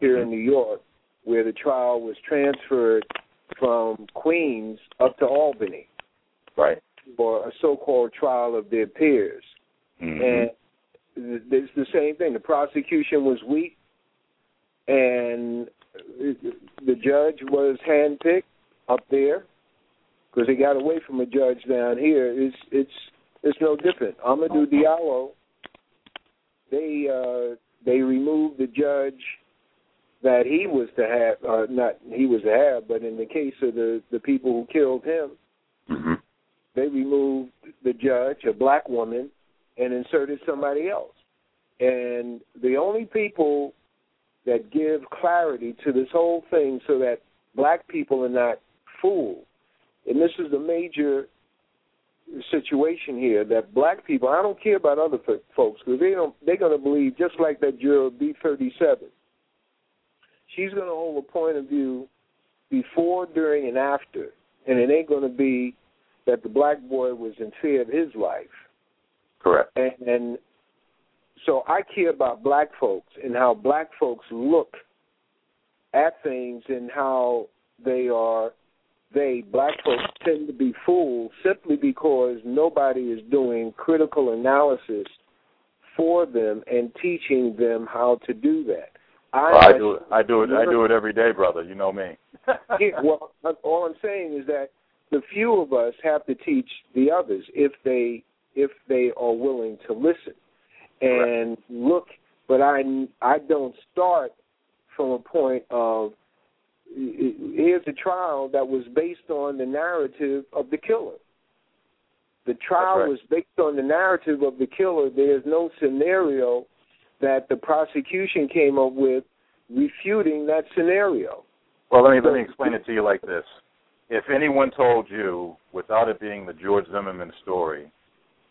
here in New York, where the trial was transferred from Queens up to Albany. Right. for a so-called trial of their peers, Mhm. and it's the same thing. The prosecution was weak, and the judge was handpicked up there because they got away from a judge down here. It's it's it's no different. Amadou Diallo, they uh, they removed the judge that he was to have, uh, not he was to have, but in the case of the the people who killed him, Mhm. they removed the judge, a black woman, and inserted somebody else. And the only people that give clarity to this whole thing so that black people are not fooled, and this is the major situation here that black people I don't care about other folks because they don't they're going to believe just like that juror B37 she's going to hold a point of view before during and after and it ain't going to be that the black boy was in fear of his life Correct. and, and so I care about black folks and how black folks look at things and how they are they black folks tend to be fooled simply because nobody is doing critical analysis for them and teaching them how to do that. Well, I do it. I do it. I do it every day, brother. You know me. Yeah, well, all I'm saying is that the few of us have to teach the others if they if they are willing to listen and look. But I I don't start from a point of here's a trial that was based on the narrative of the killer. The trial right. was based on the narrative of the killer. There's no scenario that the prosecution came up with refuting that scenario. Well, let me let me explain it to you like this. If anyone told you, without it being the George Zimmerman story,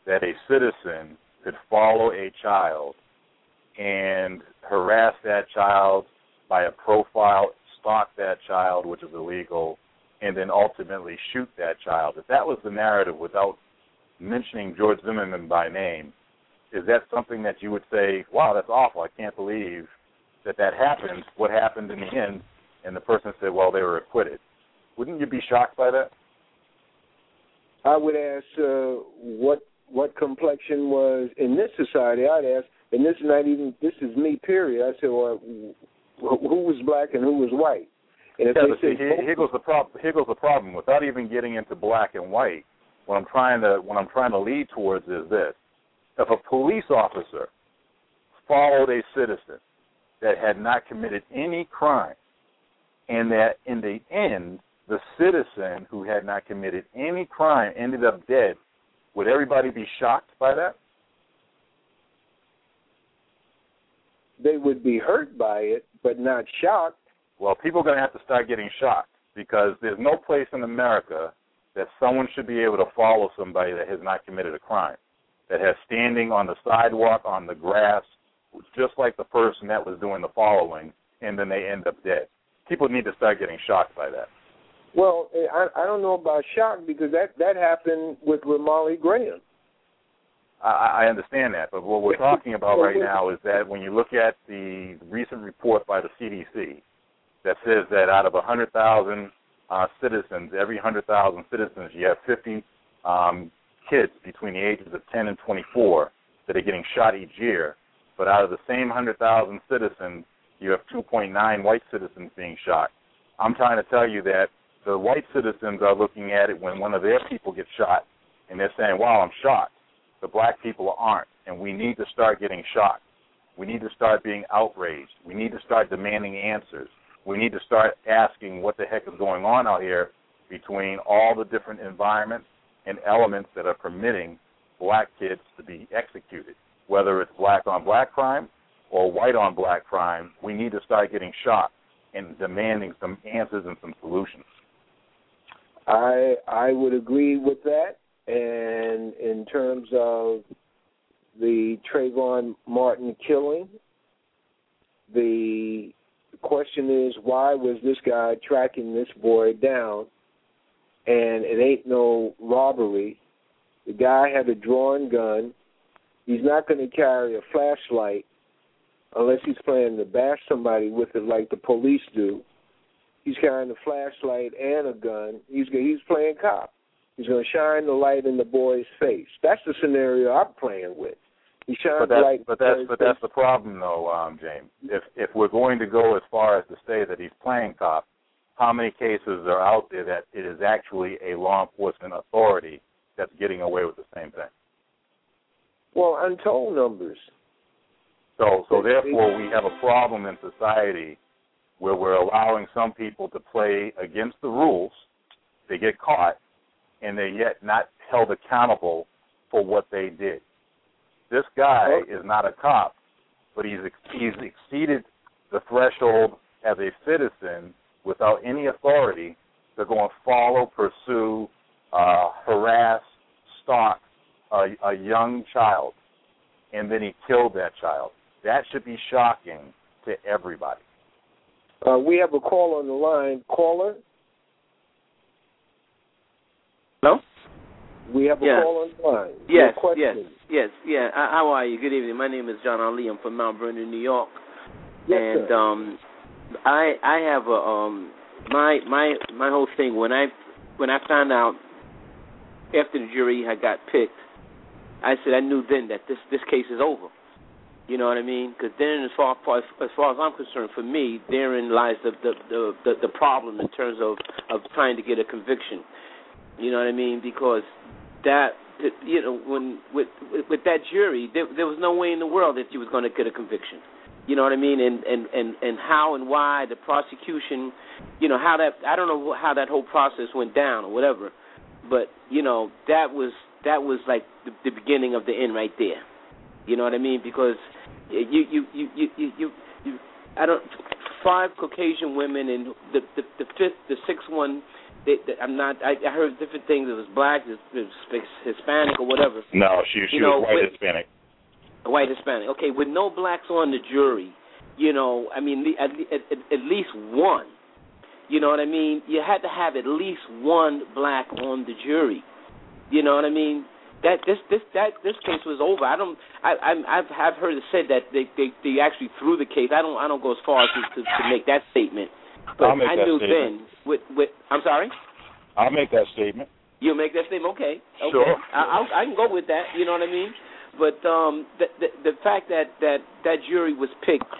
that a citizen could follow a child and harass that child by a profile, stalk that child, which is illegal, and then ultimately shoot that child, if that was the narrative without mentioning George Zimmerman by name, is that something that you would say, wow, that's awful. I can't believe that that happened. What happened in the end? And the person said, well, they were acquitted. Wouldn't you be shocked by that? I would ask uh, what what complexion was in this society. I'd ask, and this is not even this is me. Period. I said, well, who was black and who was white? And if Yeah, they see, say here, here goes the problem. Here goes the problem. Without even getting into black and white, what I'm trying to what I'm trying to lead towards is this: if a police officer followed a citizen that had not committed any crime, and that in the end the citizen who had not committed any crime ended up dead, would everybody be shocked by that? they would be hurt by it, but not shocked. Well, people are going to have to start getting shocked because there's no place in America that someone should be able to follow somebody that has not committed a crime, that has standing on the sidewalk, on the grass, just like the person that was doing the following, and then they end up dead. People need to start getting shocked by that. Well, I I don't know about shock because that that happened with Ramarley Graham. I, I understand that, but what we're talking about right now is that when you look at the recent report by the CDC that says that out of 100,000 uh, citizens, every 100,000 citizens, you have 50 um, kids between the ages of 10 and 24 that are getting shot each year. But out of the same 100,000 citizens, you have 2.9 white citizens being shot. I'm trying to tell you that the white citizens are looking at it when one of their people gets shot, and they're saying, "Wow, I'm shocked." The black people aren't, and we need to start getting shocked. We need to start being outraged. We need to start demanding answers. We need to start asking what the heck is going on out here between all the different environments and elements that are permitting black kids to be executed. Whether it's black on black crime or white on black crime, we need to start getting shocked and demanding some answers and some solutions. I I would agree with that. And in terms of the Trayvon Martin killing, the question is why was this guy tracking this boy down? And it ain't no robbery. The guy had a drawn gun. He's not going to carry a flashlight unless he's planning to bash somebody with it like the police do. He's carrying a flashlight and a gun. He's he's playing cop. He's going to shine the light in the boy's face. That's the scenario I'm playing with. He shines But that's light. but that's the but that's the problem though, um, James. If if we're going to go as far as to say that he's playing cop, how many cases are out there that it is actually a law enforcement authority that's getting away with the same thing? Well, untold numbers. So so therefore we have a problem in society where we're allowing some people to play against the rules. They get caught and they're yet not held accountable for what they did. This guy is not a cop, but he's ex- he's exceeded the threshold as a citizen without any authority they're going to follow, pursue, uh, harass, stalk a, a young child, and then he killed that child. That should be shocking to everybody. Uh, we have a call on the line. Caller, Hello? we have a Yeah. call on the line. Yes, Your yes, yes, yeah. Uh, how are you? Good evening. My name is John Ali. I'm from Mount Vernon, New York. Yes, and sir. um I I have a um my my my whole thing when I when I found out after the jury had got picked, I said I knew then that this this case is over. You know what I mean? Because then, as far as as far as I'm concerned, for me, therein lies the the the the, the problem in terms of of trying to get a conviction. You know what I mean? Because that you know when with with, with that jury, there, there was no way in the world that you was going to get a conviction. You know what I mean? And and and and how and why the prosecution, you know how that I don't know how that whole process went down or whatever, but you know that was that was like the, the beginning of the end right there. You know what I mean? Because you you you you you you, you I don't five Caucasian women and the the, the fifth the sixth one. They, they, I'm not. I, I heard different things. It was black, it was Hispanic, or whatever. No, she she You know, was white with- Hispanic. White Hispanic. Okay, with no blacks on the jury, you know, I mean, at, at, at, least one. You know what I mean? You had to have at least one black on the jury. You know what I mean? That this this that this case was over. I don't. I I'm, I've have heard it said that they, they they actually threw the case. I don't I don't go as far as to to, to make that statement. But I'll make I that knew statement. then. With with I'm sorry. I'll make that statement. You'll make that statement, okay? Okay, Sure. I, I'll, I can go with that. You know what I mean? But um, the, the the fact that that that jury was picked,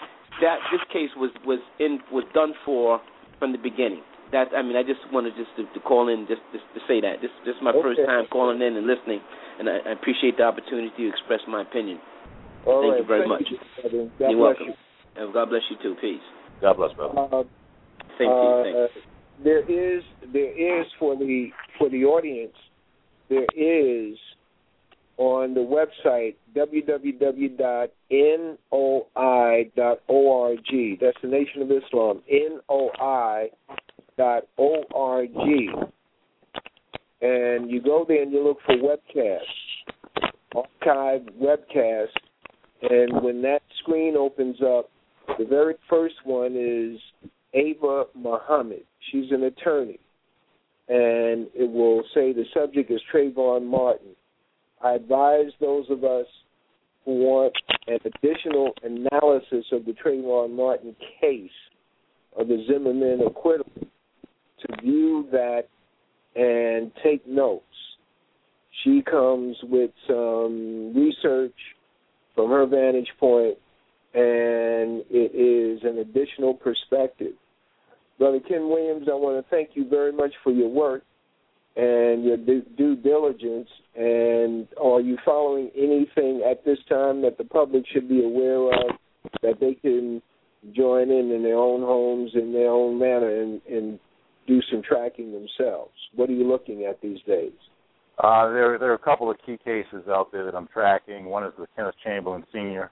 that this case was was in was done for from the beginning. That I mean, I just wanted just to, to call in just, just to say that this this is my first time calling in and listening, and I, I appreciate the opportunity to express my opinion. All Thank right. you very Thank much. you, god you're bless welcome. And God bless you too. Peace. God bless, brother. Uh, Same to you. uh, there is there is for the for the audience there is on the website www.noi.org. That's the Nation of Islam. noi.org. And you go there and you look for webcasts, archive webcasts, and when that screen opens up, the very first one is Ava Muhammad. She's an attorney. And it will say the subject is Trayvon Martin. I advise those of us who want an additional analysis of the Trayvon Martin case of the Zimmerman acquittal to view that and take notes. She comes with some research from her vantage point, and it is an additional perspective. Brother Ken Williams, I want to thank you very much for your work and your due, diligence. And are you following anything at this time that the public should be aware of that they can join in in their own homes in their own manner and, and do some tracking themselves? What are you looking at these days? Uh, there, there are a couple of key cases out there that I'm tracking. One is the Kenneth Chamberlain Sr.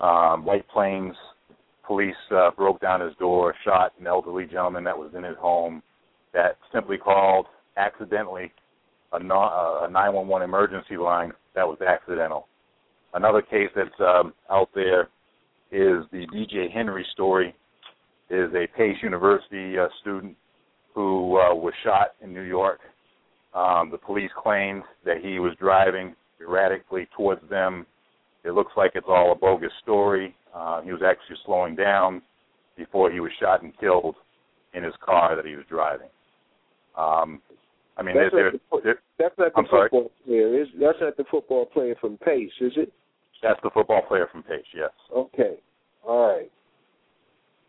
Um, White Plains police uh, broke down his door, shot an elderly gentleman that was in his home that simply called accidentally a, uh, a 911 emergency line that was accidental. Another case that's um, out there is the DJ Henry story. Is a Pace University uh, student who uh, was shot in New York. Um, the police claimed that he was driving erratically towards them. It looks like it's all a bogus story. Uh, he was actually slowing down before he was shot and killed in his car that he was driving. Um, I mean, that's they're, not they're, the, that's not the I'm sorry? football player. Is that's not the football player from Pace, is it? that's the football player from Pace. Yes. Okay. All right.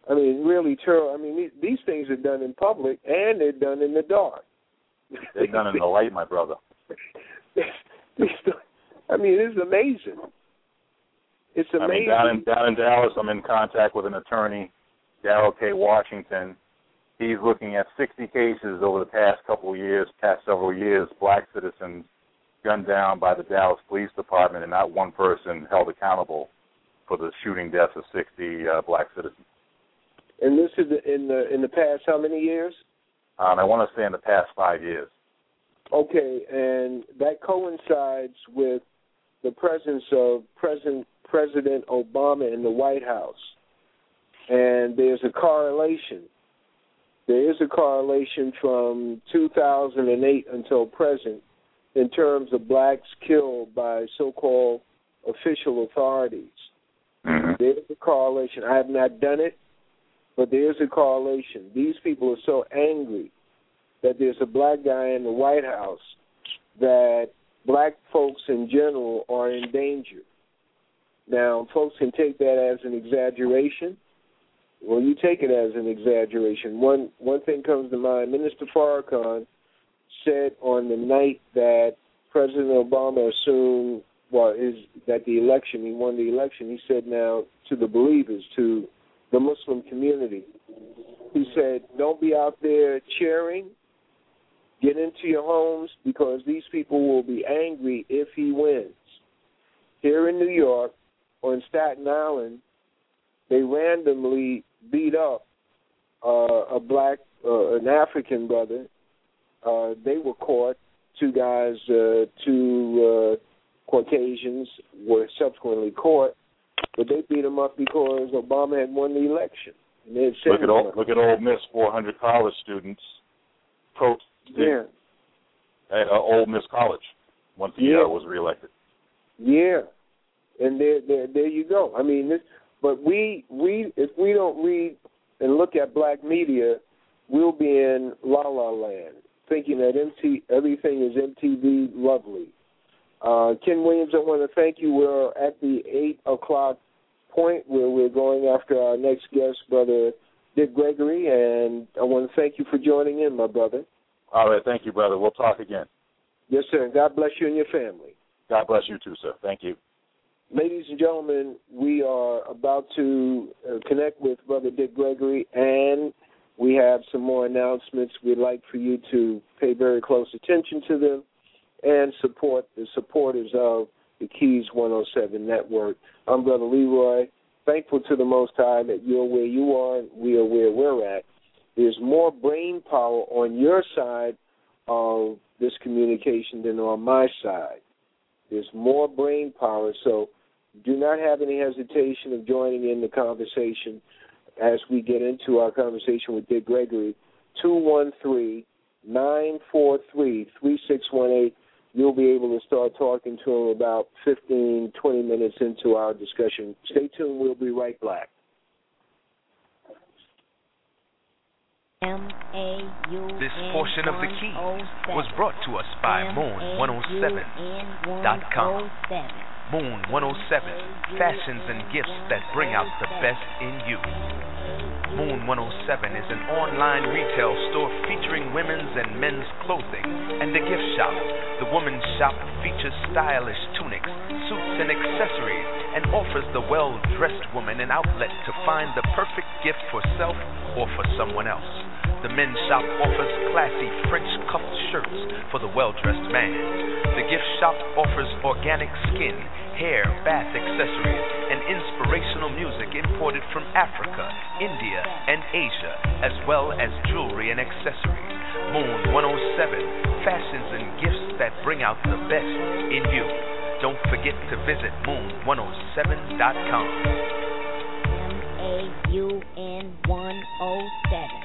I mean, really, Terrell. I mean, these, these things are done in public and they're done in the dark. They're done in the light, my brother. I mean, it's amazing. It's amazing. I mean, down in down in Dallas, I'm in contact with an attorney, Daryl K. Washington. He's looking at 60 cases over the past couple of years, past several years, black citizens gunned down by the Dallas Police Department, and not one person held accountable for the shooting deaths of 60 uh, black citizens. and this is in the in the past how many years? Um, I want to say in the past five years. Okay, and that coincides with the presence of President President Obama in the White House. And there's a correlation. There is a correlation from 2008 until present in terms of blacks killed by so-called official authorities. Mm-hmm. There's a correlation. I have not done it, but there's a correlation. These people are so angry that there's a black guy in the White House that black folks in general are in danger. Now, folks can take that as an exaggeration. Well, you take it as an exaggeration. One one thing comes to mind. Minister Farrakhan said on the night that President Obama assumed well is that the election he won the election. He said now to the believers, to the Muslim community, he said, "Don't be out there cheering. Get into your homes because these people will be angry if he wins." Here in New York or in Staten Island, they randomly beat up uh, a black, uh, an African brother. Uh, they were caught. Two guys, uh, two uh, Caucasians were subsequently caught, but they beat them up because Obama had won the election. And they had Look at old, look at Ole Miss, 400 college students protesting Yeah, at uh, Ole Miss College once Yeah. uh, was reelected. yeah, and there, there, there you go. I mean, this, but we, we, if we don't read and look at black media, we'll be in la la land, thinking that MT, everything is MTV lovely. Uh, Ken Williams, I want to thank you. We're at the eight o'clock point where we're going after our next guest, brother Dick Gregory, and I want to thank you for joining in, my brother. All right, thank you, brother. We'll talk again. Yes, sir. and God bless you and your family. God bless you too, sir. Thank you. Ladies and gentlemen, we are about to uh, connect with Brother Dick Gregory, and we have some more announcements. We'd like for you to pay very close attention to them and support the supporters of the Keys 107 network. I'm Brother Leroy. Thankful to the Most High that you're where you are we are where we're at. There's more brain power on your side of this communication than on my side. There's more brain power, so do not have any hesitation of joining in the conversation as we get into our conversation with Dick Gregory. 213 943 3618. You'll be able to start talking to him about 15, 20 minutes into our discussion. Stay tuned. We'll be right back. This portion of the key was brought to us by Moon107.com. Moon 107, fashions and gifts that bring out the best in you. Moon 107 is an online retail store featuring women's and men's clothing and a gift shop. The women's shop features stylish tunics, suits, and accessories and offers the well dressed woman an outlet to find the perfect gift for self or for someone else. The men's shop offers classy French cuffed shirts for the well dressed man. The gift shop offers organic skin, hair, bath accessories, and inspirational music imported from Africa, India, and Asia, as well as jewelry and accessories. Moon 107 fashions and gifts that bring out the best in you. Don't forget to visit moon107.com. M A U N 107.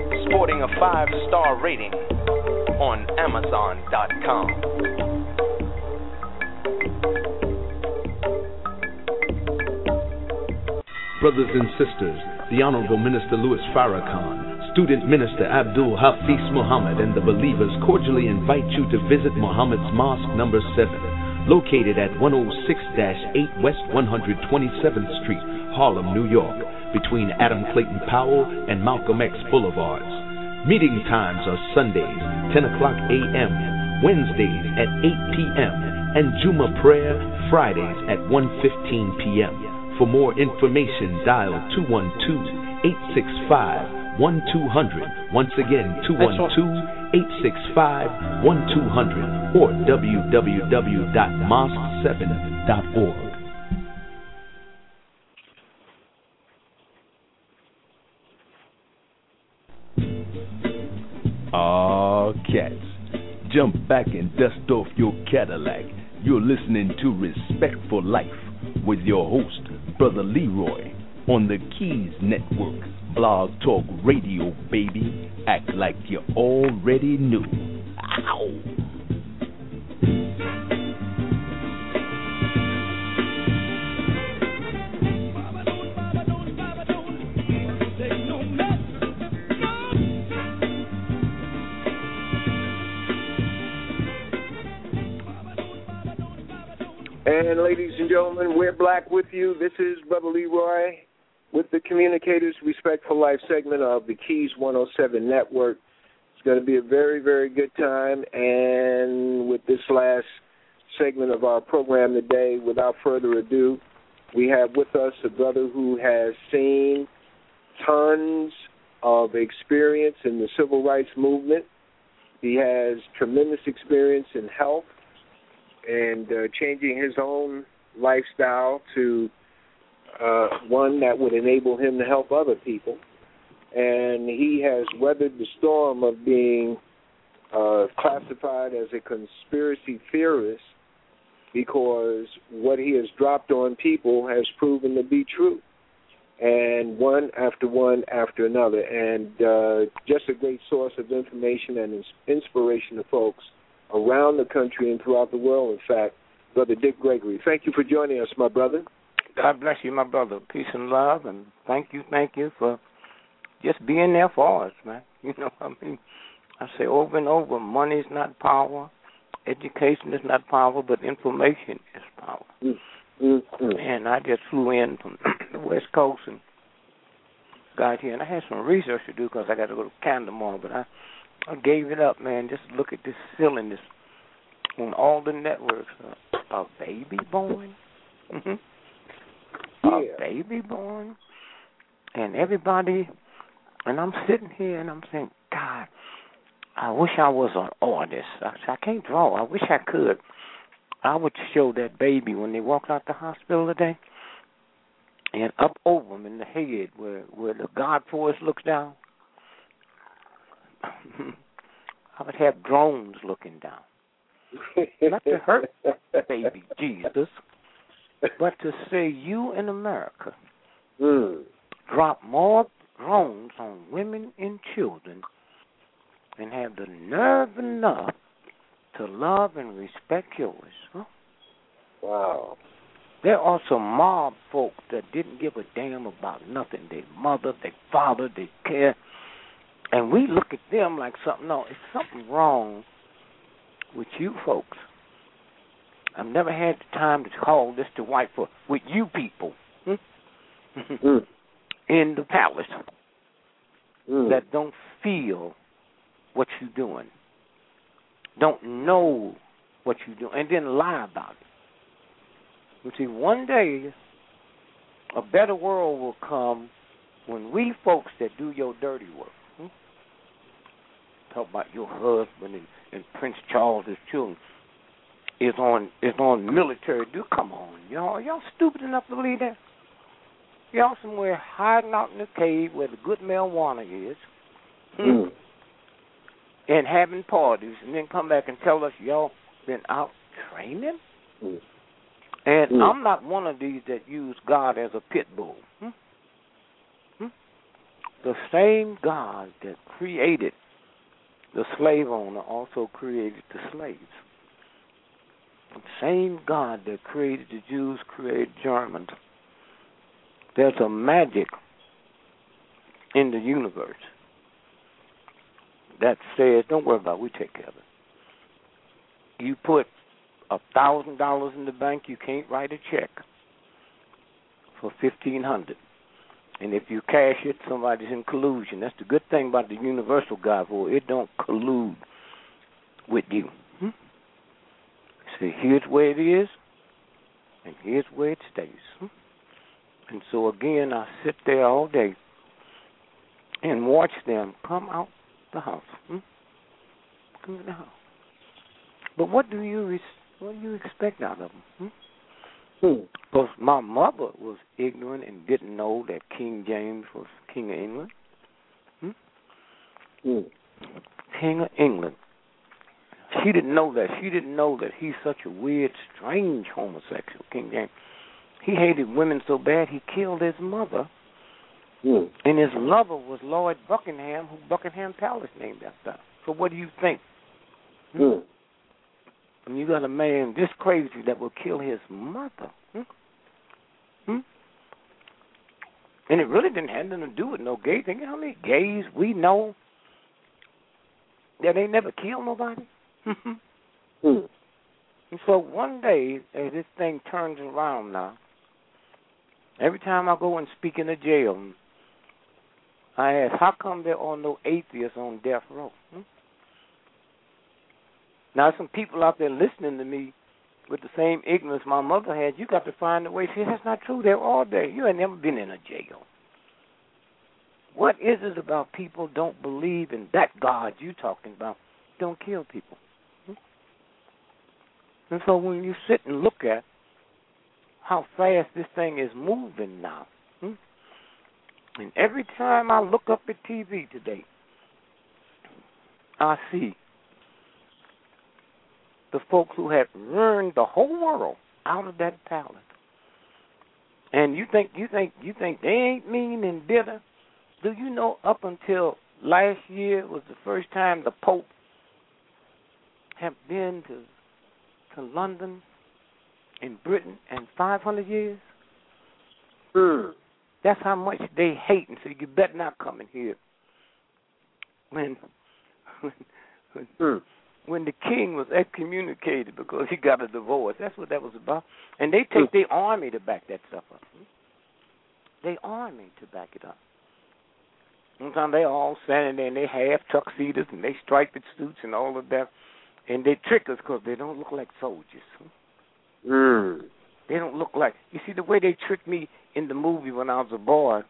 sporting a five star rating on Amazon.com. Brothers and sisters, the Honorable Minister Louis Farrakhan, Student Minister Abdul Hafiz Muhammad, and the believers cordially invite you to visit Muhammad's Mosque number 7, located at 106-8 West 127th Street, Harlem, New York, between Adam Clayton Powell and Malcolm X Boulevards. Meeting times are Sundays, 10 o'clock a.m., Wednesdays at 8 p.m., and Juma prayer Fridays at 1.15 p.m. For more information, dial 212-865-1200. Once again, 212-865-1200 or www.mosque7.org. cats. Jump back and dust off your Cadillac. You're listening to Respect for Life with your host, Brother Leroy, on the Keys Network. Blog Talk Radio, baby. Act like you already knew. Ow! And ladies and gentlemen, we're black with you. This is Brother Leroy with the Communicators Respect for Life segment of the Keys 107 Network. It's going to be a very, very good time. And with this last segment of our program today, without further ado, we have with us a brother who has seen tons of experience in the civil rights movement. He has tremendous experience in health and uh, changing his own lifestyle to uh, one that would enable him to help other people. And he has weathered the storm of being uh, classified as a conspiracy theorist because what he has dropped on people has proven to be true. And one after one after another. And uh, just a great source of information and inspiration to folks around the country and throughout the world, in fact, Brother Dick Gregory. Thank you for joining us, my brother. God bless you, my brother. Peace and love, and thank you, thank you for just being there for us, man. You know, I mean, I say over and over, money is not power, education is not power, but information is power. Mm-hmm. And I just flew in from the West Coast and got here, and I had some research to do because I got to go to Canada tomorrow, but I I gave it up, man. Just look at this silliness on all the networks. Uh, a baby born, mm-hmm. yeah. a baby born, and everybody. And I'm sitting here and I'm saying, God, I wish I was an artist. I, I can't draw. I wish I could. I would show that baby when they walked out the hospital today, and up over them in the head where where the God force looks down. I would have drones looking down. Not to hurt baby Jesus, but to say you in America Mm. drop more drones on women and children and have the nerve enough to love and respect yours. Huh? Wow. There are some mob folk that didn't give a damn about nothing. Their mother, their father, they care. And we look at them like something. No, it's something wrong with you folks. I've never had the time to call this to white for with you people hmm? Mm. in the palace Mm. that don't feel what you're doing, don't know what you're doing, and then lie about it. You see, one day a better world will come when we folks that do your dirty work. Talk about your husband and, and Prince Charles's children is on is on military duty. Come on, y'all, Are y'all stupid enough to believe that? Y'all somewhere hiding out in the cave where the good marijuana is, Mm. and having parties, and then come back and tell us y'all been out training. Mm. And Mm. I'm not one of these that use God as a pit bull. Hmm? Hmm? The same God that created the slave owner also created the slaves. The same God that created the Jews created Germans. There's a magic in the universe that says, "Don't worry about it. We take care of it." You put a thousand dollars in the bank, you can't write a check for fifteen hundred. And if you cash it, somebody's in collusion. That's the good thing about the universal God, for it don't collude with you. Hmm? See, here's where it is, and here's where it stays. Hmm? And so again, I sit there all day and watch them come out the house. Hmm? Come in the house. But what do you what do you expect out of them? Hmm? Hmm. Because my mother was ignorant and didn't know that King James was King of England. Hmm? King of England. She didn't know that. She didn't know that he's such a weird, strange homosexual, King James. He hated women so bad he killed his mother, and his lover was Lord Buckingham, who Buckingham Palace named after. So what do you think? Hmm. And you got a man this crazy that will kill his mother. Hmm? Hmm? And it really didn't have nothing to do with no gay thing. You know how many gays we know that they never killed nobody? Hmm. and so one day, as this thing turns around now, every time I go and speak in a jail, I ask, how come there are no atheists on death row? Hmm? Now, some people out there listening to me with the same ignorance my mother had, you got to find a way. See, that's not true. They're all there. You ain't never been in a jail. What is it about people don't believe in that God you talking about? Don't kill people. Hmm? And so when you sit and look at how fast this thing is moving now, hmm? and every time I look up at TV today, I see the folks who have ruined the whole world out of that palace. And you think you think you think they ain't mean and bitter? Do you know up until last year was the first time the Pope have been to to London in Britain in five hundred years? Hmm. That's how much they hate and so you better not come in here. When when when, Hmm. When the king was excommunicated because he got a divorce. That's what that was about. And they take their army to back that stuff up. They army to back it up. Sometimes they all standing there and they have tuxedos and they striped suits and all of that. And they trick us because they don't look like soldiers. Hmm. They don't look like. You see, the way they tricked me in the movie when I was a boy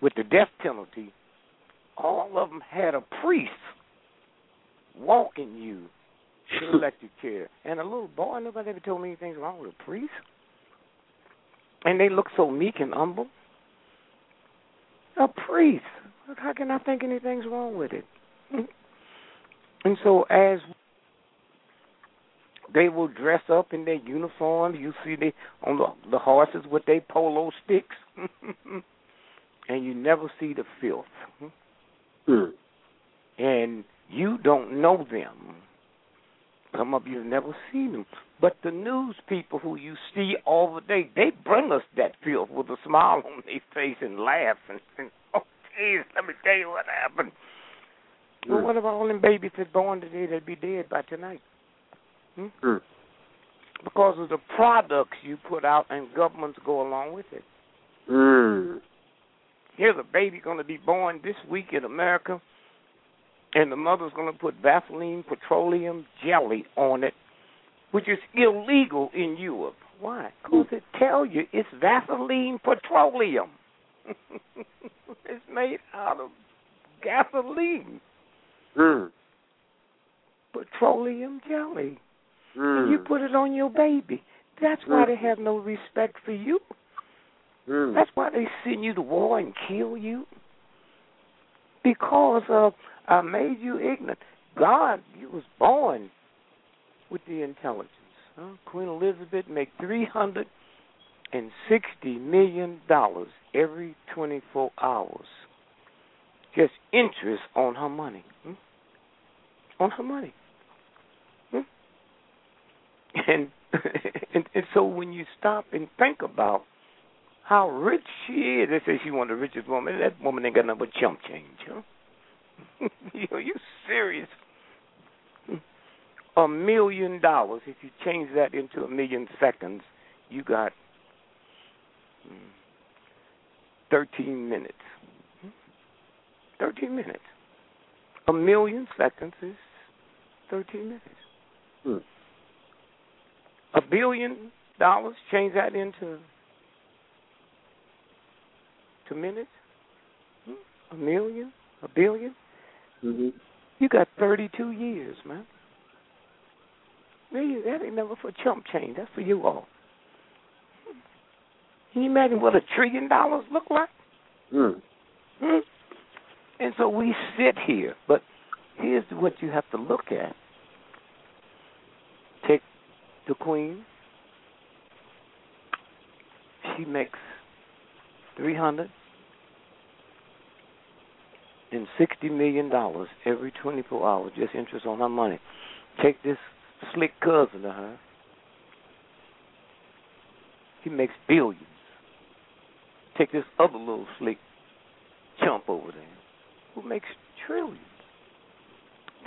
with the death penalty, all of them had a priest walking you to the electric chair. And a little boy, nobody ever told me anything's wrong with a priest. And they look so meek and humble. A priest. How can I think anything's wrong with it? And so as they will dress up in their uniforms, you see they on the, the horses with their polo sticks, and you never see the filth. Hmm. And you don't know them. Some of you have never seen them. But the news people who you see all the day, they bring us that filth with a smile on their face and laugh and, and oh, geez, let me tell you what happened. Well, what about all them babies that born today that'd be dead by tonight? Hmm? Hmm. Because of the products you put out and governments go along with it. Hmm. Here's a baby going to be born this week in America, and the mother's going to put Vaseline petroleum jelly on it, which is illegal in Europe. Why? Because it tell you it's Vaseline petroleum. it's made out of gasoline, Hmm. petroleum jelly. Hmm. And you put it on your baby. That's why they have no respect for you. Hmm. That's why they send you to war and kill you. Because of I made you ignorant. God, you was born with the intelligence. Huh? Queen Elizabeth make three hundred and sixty million dollars every twenty four hours. Just interest on her money. Hmm? On her money. Hmm? And, and and so when you stop and think about how rich she is, they say she's one of the richest women. That woman ain't got nothing but chump change, huh? you you serious? A million dollars. If you change that into a million seconds, you got mm, thirteen minutes. Thirteen minutes. A million seconds is thirteen minutes. Hmm. A billion dollars. Change that into to minutes. Hmm? A million. A 1000000000 Mm-hmm. You got thirty-two years, man. Man, that ain't never for chump change. That's for you all. Can you imagine what a trillion dollars look like? Mm. Hmm? And so we sit here, but here's what you have to look at. Take the queen. She makes three hundred and sixty million dollars every twenty four hours, just interest on her money. Take this slick cousin of her. He makes billions. Take this other little slick chump over there who makes trillions.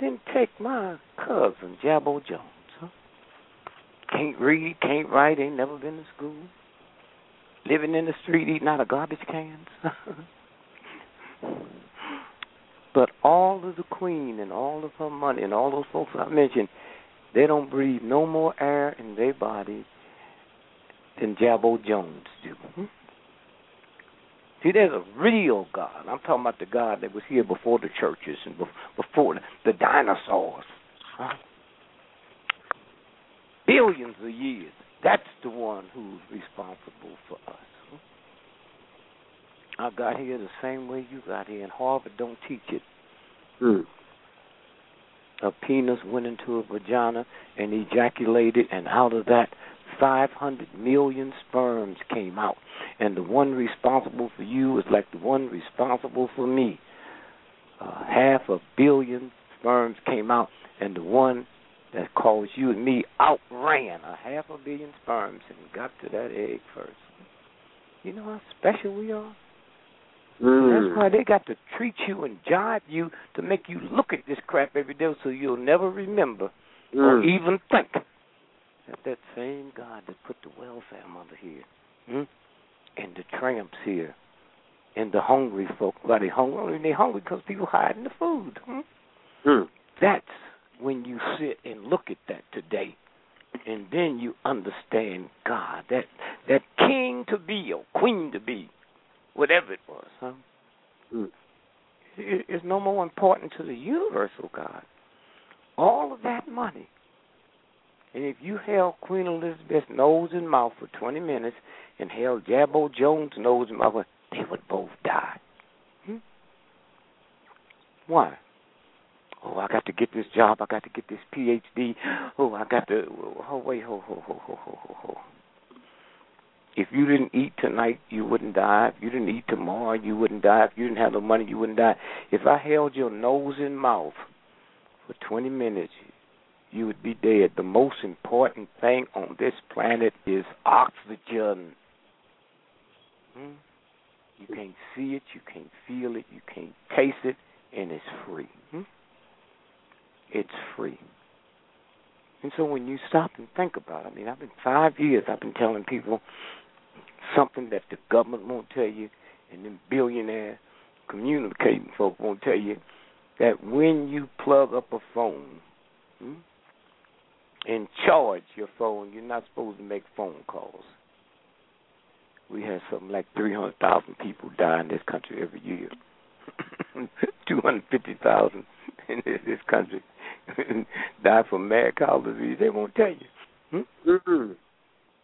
Then take my cousin, Jabbo Jones. Huh? Can't read, can't write, ain't never been to school. Living in the street, eating out of garbage cans. but all of the queen and all of her money and all those folks I mentioned, they don't breathe no more air in their body than Jabbo Jones do. Hmm? See, there's a real God. I'm talking about the God that was here before the churches and before the dinosaurs. Huh? Billions of years. That's the one who's responsible for us. I got here the same way you got here, and Harvard don't teach it. Mm. A penis went into a vagina and ejaculated, and out of that, 500 million sperms came out. And the one responsible for you is like the one responsible for me. Uh, half a billion sperms came out, and the one that caused you and me outran a half a billion sperms and got to that egg first. You know how special we are? Mm. That's why they got to treat you and jive you to make you look at this crap every day so you'll never remember Mm. or even think that that same God that put the welfare mother here hmm, and the tramps here and the hungry folk. Why they hungry? They hungry because people hiding the food. Hmm? Mm. That's when you sit and look at that today, and then you understand God, that that king to be or queen to be, whatever it was, huh? Mm. i- is no more important to the universal God. All of that money. And if you held Queen Elizabeth's nose and mouth for 20 minutes and held Jabbo Jones' nose and mouth, they would both die. Hmm? Why? Oh, I got to get this job. I got to get this PhD. Oh, I got to. Oh, wait, ho, ho, ho, ho, ho, ho, ho. If you didn't eat tonight, you wouldn't die. If you didn't eat tomorrow, you wouldn't die. If you didn't have the money, you wouldn't die. If I held your nose and mouth for 20 minutes, you would be dead. The most important thing on this planet is oxygen. Hmm? You can't see it, you can't feel it, you can't taste it, and it's free. Hmm? It's free. And so when you stop and think about it, I mean, I've been five years, I've been telling people something that the government won't tell you, and then billionaire communicating folk won't tell you that when you plug up a phone hmm, and charge your phone, you're not supposed to make phone calls. We have something like 300,000 people die in this country every year. 250,000 in this, country die from mad cow disease. They won't tell you. Hmm? Mm.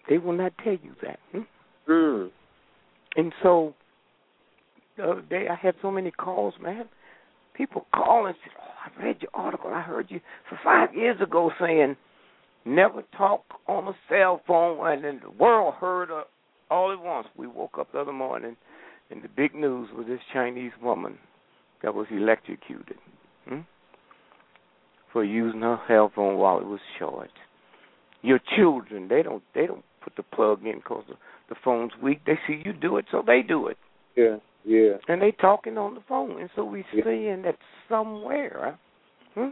They will not tell you that. Hmm? Mm. And so the other day I had so many calls, man. People call and say, "Oh, I read your article. I heard you for five years ago saying never talk on a cell phone, and then the world heard all at once. We woke up the other morning, and the big news was this Chinese woman that was electrocuted hmm, for using her cell phone while it was charged. Your children, they don't they don't put the plug in because the, the phone's weak. They see you do it, so they do it. Yeah, yeah. And they talking on the phone, and so we Yeah. seeing that somewhere, hmm,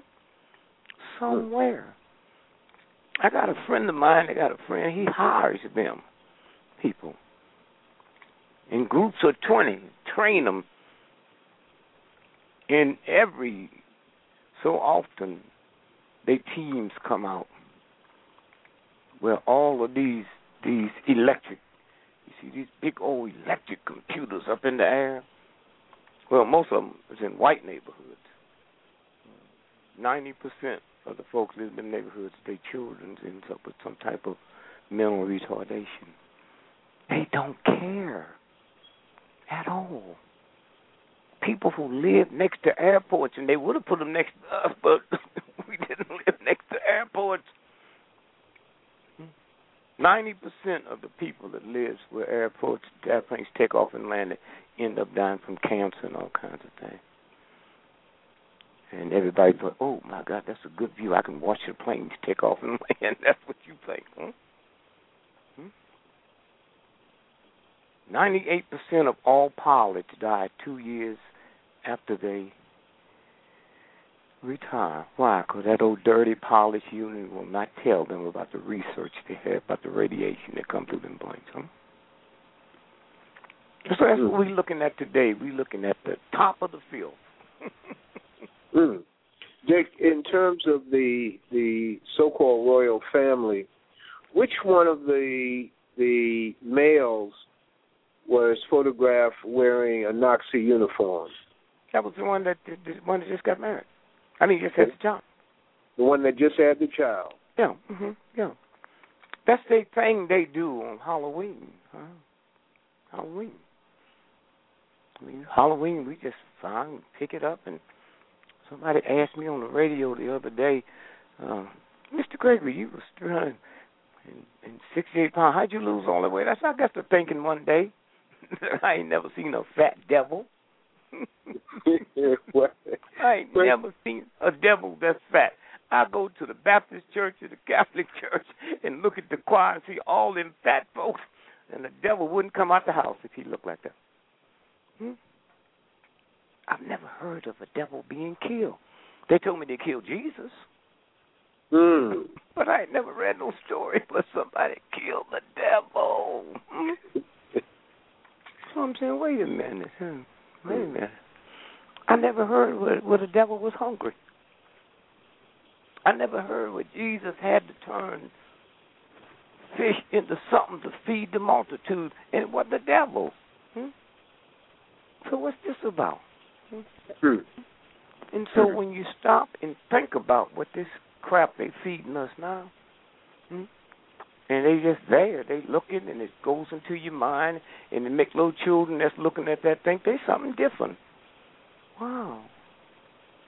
somewhere. I got a friend of mine. I got a friend. He hires them people in groups of twenty, train them. And every so often, they teams come out where all of these these electric you see these big old electric computers up in the air. Well, most of them is in white neighborhoods. Ninety percent of the folks live in neighborhoods. Their children ends up with some type of mental retardation. They don't care at all. People who live next to airports, and they would have put them next to us, but we didn't live next to airports. Ninety percent of the people that lives where airports, airplanes take off and land, end up dying from cancer and all kinds of things. And everybody thought, "Oh my God, that's a good view. I can watch the planes take off and land." That's what you think, huh? Hmm? Ninety-eight percent of all pilots die two years after they retire. Why? Because that old dirty pilot union will not tell them about the research they have about the radiation that comes through them planes. Huh? So that's what we're looking at today. We're looking at the top of the field. Mm. Dick, in terms of the the so-called royal family, which one of the the males was photographed wearing a Nazi uniform? That was the one that the the one that just got married. I mean, just had the job. The one that just had the child. Yeah, hmm yeah. That's the thing they do on Halloween. Huh? Halloween. I mean, Halloween, we just find, pick it up, and somebody asked me on the radio the other day, uh, Mr. Gregory, you was 368 pounds. How'd you lose all that weight? I said, I got to thinking one day I ain't never seen a fat devil. I ain't never seen a devil that's fat. I go to the Baptist church or the Catholic church and look at the choir and see all them fat folks, and the devil wouldn't come out the house if he looked like that. Hmm? I've never heard of a devil being killed. They told me they killed Jesus, Mm. but I ain't never read no story where somebody killed the devil. Hmm? So I'm saying, wait a minute, huh? Wait a minute. I never heard where, where the devil was hungry. I never heard where Jesus had to turn fish into something to feed the multitude, and it was the devil. Hmm? So what's this about? Mm. And so when you stop and think about what this crap they feeding us now, hmm, and they just there, they looking, and it goes into your mind, and they make little children that's looking at that think there's something different. Wow,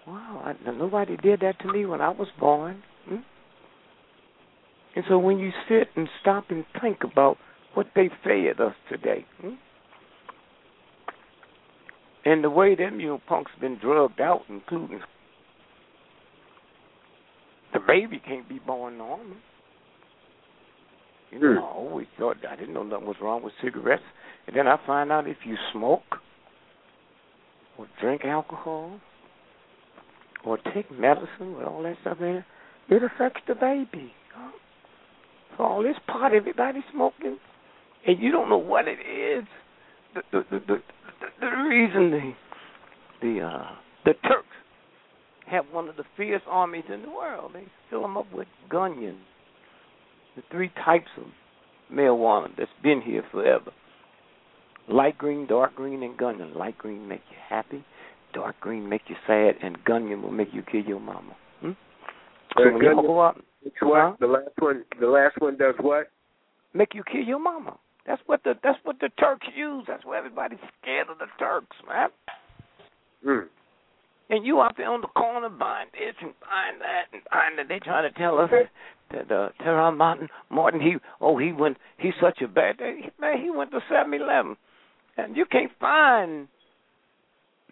wow! I, nobody did that to me when I was born. Hmm? And so when you sit and stop and think about what they fed us today, hmm? and the way them you punks been drugged out, including the baby can't be born normal. You know, I always thought I didn't know nothing was wrong with cigarettes, and then I find out if you smoke or drink alcohol or take medicine with all that stuff in it, it affects the baby. Huh? So all this pot everybody smoking, and you don't know what it is. The the the the, the, reason the the uh the Turks have one of the fierce armies in the world. They fill them up with gunyon. The three types of marijuana that's been here forever. Light green, dark green, and gunyon. Light green make you happy, dark green make you sad, and gunyon will make you kill your mama. Hmm? So when go out, Which one? The last one. The last one does what? make you kill your mama. That's what the that's what the Turks use. That's why everybody's scared of the Turks, man. Mm. And you out there on the corner buying this and buying that and buying that. They trying to tell us that uh, Trayvon Martin, Martin, he oh he went he's such a bad day. man. He went to Seven Eleven, and you can't find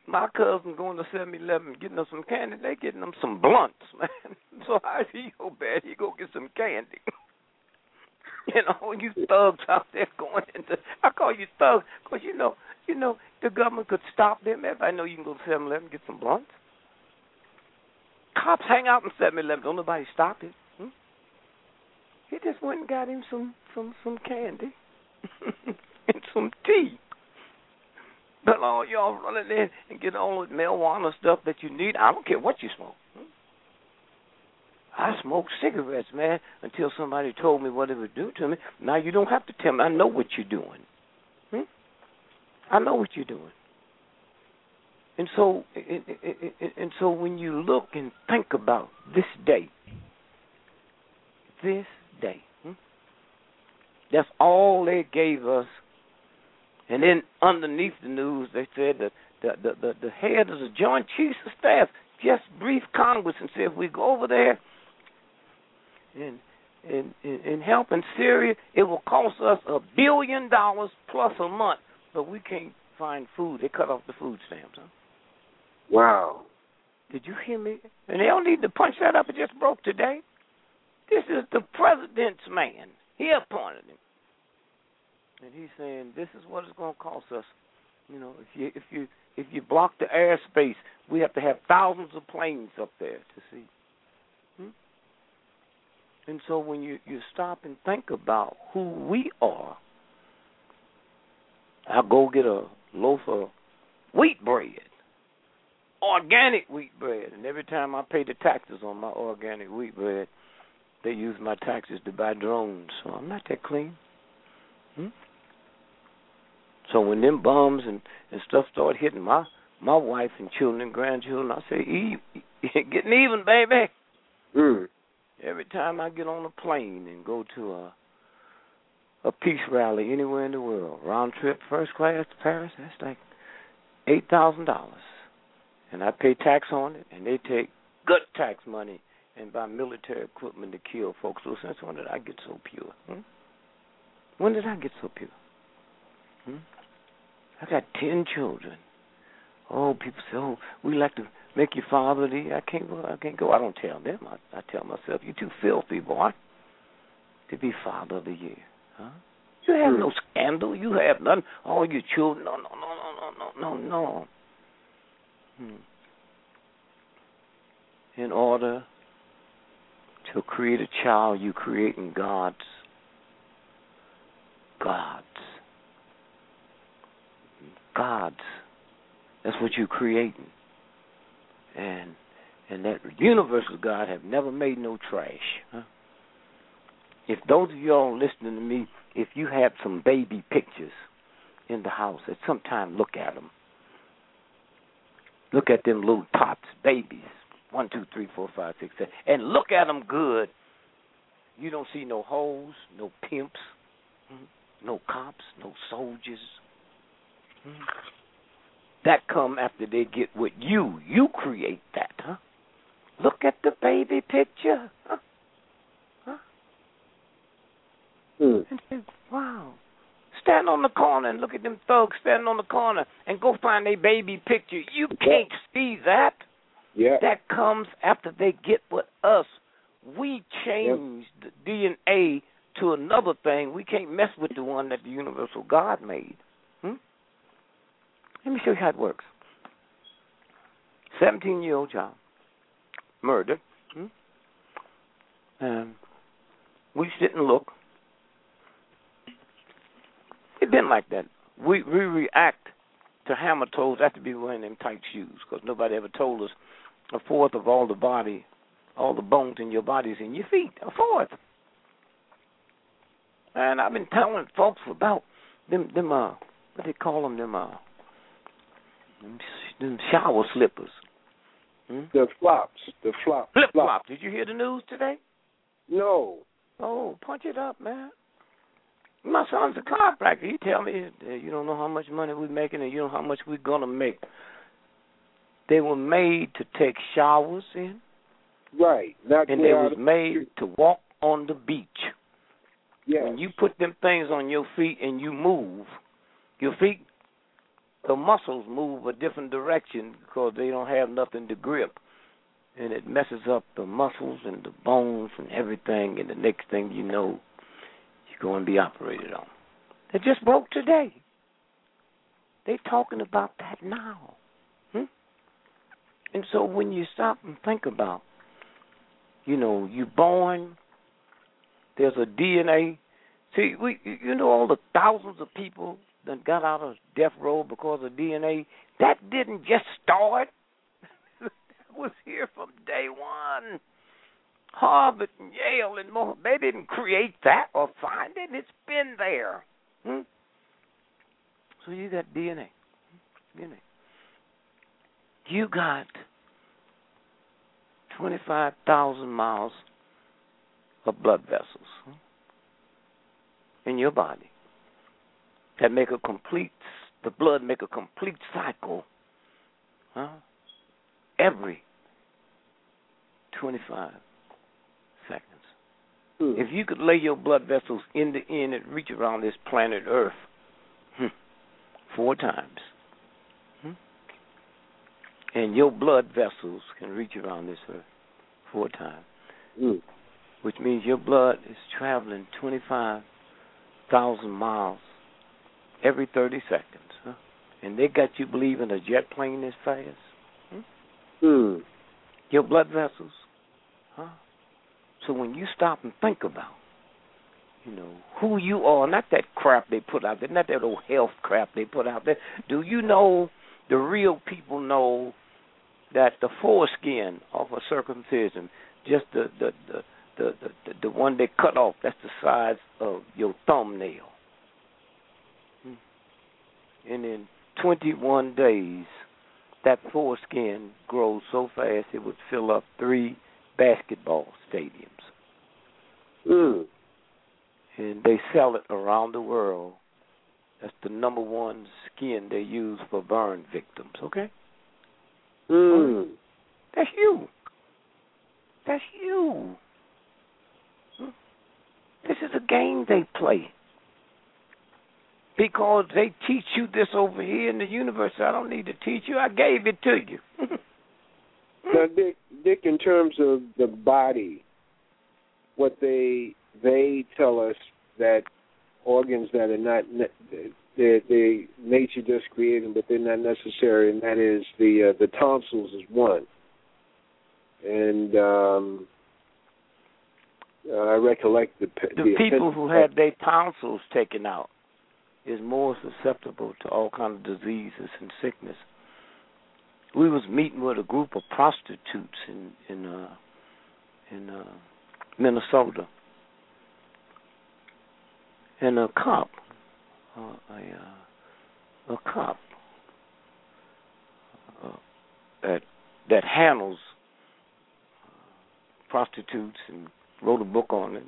my cousin going to Seven Eleven getting them some candy. They getting them some blunts, man. So how is he so bad? He go get some candy. you know, you thugs out there going into. I call you thugs because you know, you know, the government could stop them. If I know you can go to Seven Eleven get some blunts. Cops hang out in Seven Eleven. Don't nobody stop it. Hmm? He just went and got him some some some candy and some tea. But all y'all running in and get all the marijuana stuff that you need. I don't care what you smoke. I smoked cigarettes, man, until somebody told me what it would do to me. Now you don't have to tell me. I know what you're doing. I know what you're doing. And so, and, and, and so, when you look and think about this day, this day, hmm? that's all they gave us. And then underneath the news, they said that the the the, the head of the Joint Chiefs of Staff just briefed Congress and said, if we go over there and and and help in Syria, it will cost us a billion dollars plus a month, but we can't find food. They cut off the food stamps. Huh? Wow. Did you hear me? And they don't need to punch that up. It just broke today. This is the president's man. He appointed him, and he's saying this is what it's going to cost us. You know, if you if you if you block the airspace, we have to have thousands of planes up there to see. Hmm? And so when you you stop and think about who we are, I'll go get a loaf of wheat bread, organic wheat bread, and every time I pay the taxes on my organic wheat bread, they use my taxes to buy drones. So I'm not that clean. Hmm? So when them bombs and and stuff start hitting my my wife and children and grandchildren, I say, "Eve, getting even, baby." Mm. Every time I get on a plane and go to a a peace rally anywhere in the world, round trip first class to Paris, that's like eight thousand dollars, and I pay tax on it, and they take good tax money and buy military equipment to kill folks. So since when did I get so pure? Hmm? When did I get so pure? Hmm? I got ten children. Oh, people say, "Oh, we like to make you father." The I can't go. I can't go. I don't tell them. I, I tell myself, "You're too filthy, boy, to be father of the year." Huh? You have no scandal. You have none. All your children. No, no, no, no, no, no, no, no. Hmm. In order to create a child, you creating God's God's God's. That's what you're creating. And and that universal God have never made no trash. Huh? If those of y'all listening to me, if you have some baby pictures in the house, at some time look at them. Look at them little tots, babies. One, two, three, four, five, six, seven. And look at them good. You don't see no hoes, no pimps, hmm, no cops, no soldiers. Hmm. That come after they get with you. You create that, huh? Look at the baby picture. Huh? Mm. And say, wow. Stand on the corner and look at them thugs standing on the corner and go find their baby picture. You can't see that. Yeah. That comes after they get with us. We change the DNA to another thing. We can't mess with the one that the universal God made. Hmm? Let me show you how it works. Seventeen year old child. Murder. Hmm? Um, we sit and look. It's been like that. We we react to hammer toes after be wearing them tight shoes because nobody ever told us a fourth of all the body, all the bones in your body is in your feet. A fourth. And I've been telling folks about them them uh what they call them them uh them, them shower slippers. Hmm? The flops. The flop. Flip flop. Did you hear the news today? No. Oh, punch it up, man. My son's a chiropractor. He tell me you don't know how much money we're making and you don't know how much we're gonna make. They were made to take showers in, Right. Not and they was made to walk on the beach. Yes. When you put them things on your feet and you move, your feet, the muscles move a different direction because they don't have nothing to grip, and it messes up the muscles and the bones and everything. And the next thing you know, going to be operated on. They just broke today. They're talking about that now. Hmm? And so when you stop and think about, you know, you're born, there's a DNA. See, we you know all the thousands of people that got out of death row because of DNA. That didn't just start. that was here from day one. Harvard and Yale and more. They didn't create that or find it. It's been there. Hmm? So you got DNA. DNA. You got 25,000 miles of blood vessels in your body that make a complete, the blood make a complete cycle huh? every 25 seconds. Hmm. If you could lay your blood vessels in the end and reach around this planet Earth hmm, four times, hmm, and your blood vessels can reach around this Earth four times, Mm. which means your blood is traveling 25,000 miles every 30 seconds. Huh? And they got you believing a jet plane is fast? Hmm. Your blood vessels? Huh? So when you stop and think about, you know, who you are, not that crap they put out there, not that old health crap they put out there. Do you know the real people know that the foreskin of a circumcision, just the the the the the, the one they cut off, that's the size of your thumbnail. Hmm. And in 21 days, that foreskin grows so fast it would fill up three basketball stadiums. Hmm. And they sell it around the world. That's the number one skin they use for burn victims, okay? Hmm. That's you. That's you. This is a game they play. Because they teach you this over here in the university. I don't need to teach you. I gave it to you. Now, Dick, Dick, in terms of the body, what they they tell us that organs that are not they they nature just created, but they're not necessary, and that is the uh, the tonsils is one. And um, uh, I recollect the pe- the people who had their tonsils taken out is more susceptible to all kind of diseases and sickness. We was meeting with a group of prostitutes in in uh in uh Minnesota. And a cop uh, a uh, a cop uh, that that handles prostitutes and wrote a book on it.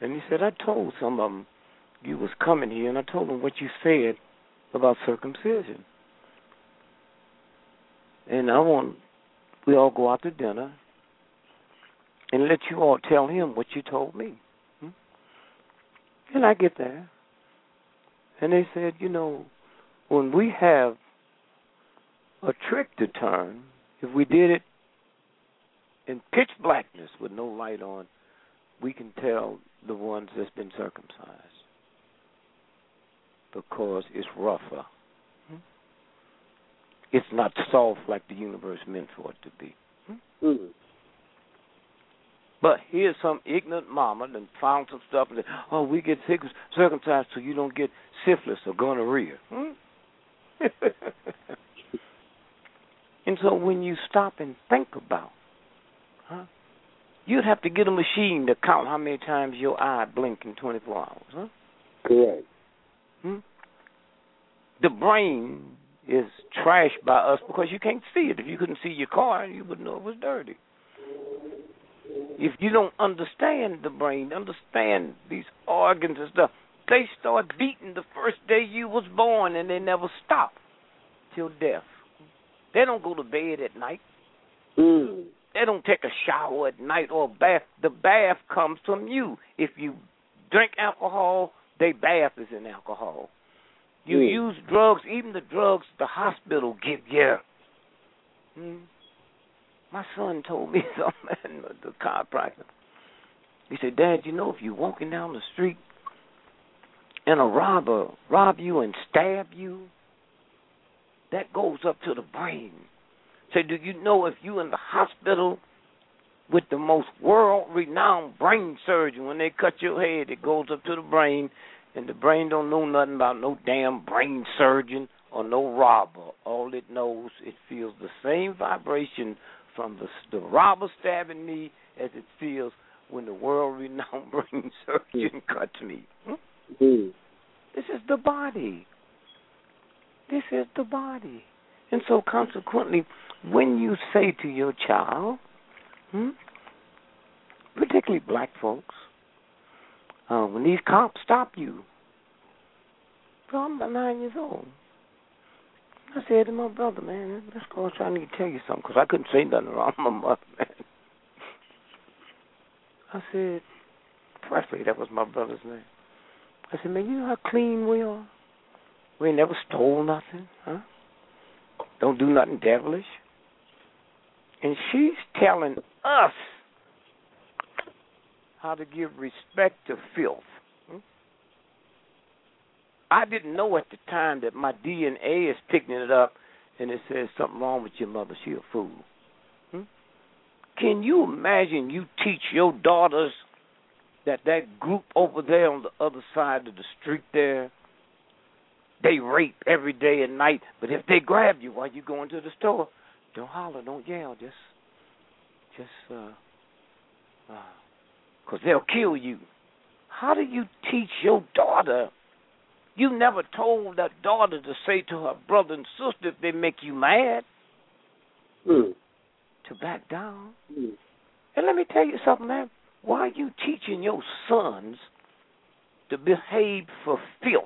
And he said, I told some of them you was coming here, and I told them what you said about circumcision. And I want we all go out to dinner and let you all tell him what you told me. Hmm? And I get there, and they said, you know, when we have a trick to turn, if we did it in pitch blackness with no light on, we can tell the ones that's been circumcised because it's rougher. It's not soft like the universe meant for it to be. Mm. But here's some ignorant mama that found some stuff and said, oh, we get circumcised so you don't get syphilis or gonorrhea. Hmm? and so when you stop and think about, huh, you'd have to get a machine to count how many times your eye blink in 24 hours. Huh? Correct. Hmm? The brain is trashed by us because you can't see it. If you couldn't see your car, you wouldn't know it was dirty. If you don't understand the brain, understand these organs and stuff, they start beating the first day you was born and they never stop till death. They don't go to bed at night. Mm. They don't take a shower at night or a bath. The bath comes from you. If you drink alcohol, they bath is in alcohol. You Mm. use drugs, even the drugs the hospital give you. Hmm. My son told me something, the chiropractor. He said, Dad, you know if you're walking down the street and a robber rob you and stab you, that goes up to the brain. Say, do you know if you in the hospital with the most world renowned brain surgeon, when they cut your head, it goes up to the brain, and the brain don't know nothing about no damn brain surgeon or no robber. All it knows, it feels the same vibration from the the robber stabbing me as it feels when the world renowned brain surgeon cuts me. Hmm? Mm. This is the body. This is the body. And so, consequently, when you say to your child, hmm, particularly black folks, uh, when these cops stop you, I'm about nine years old. I said to my brother, man, let's go. I need to tell you something because I couldn't say nothing around my mother, man. I said, Presley, that was my brother's name. I said, man, you know how clean we are? We ain't never stole nothing, huh? Don't do nothing devilish. And she's telling us how to give respect to filth. Hmm? I didn't know at the time that my DNA is picking it up and it says something wrong with your mother. She a fool. Hmm? Can you imagine you teach your daughters that that group over there on the other side of the street there, they rape every day and night. But if they grab you while you're going to the store, don't holler, don't yell, just, just, uh, uh, cause they'll kill you. How do you teach your daughter? You never told that daughter to say to her brother and sister if they make you mad Mm. to back down. Mm. And let me tell you something, man. Why are you teaching your sons to behave for filth?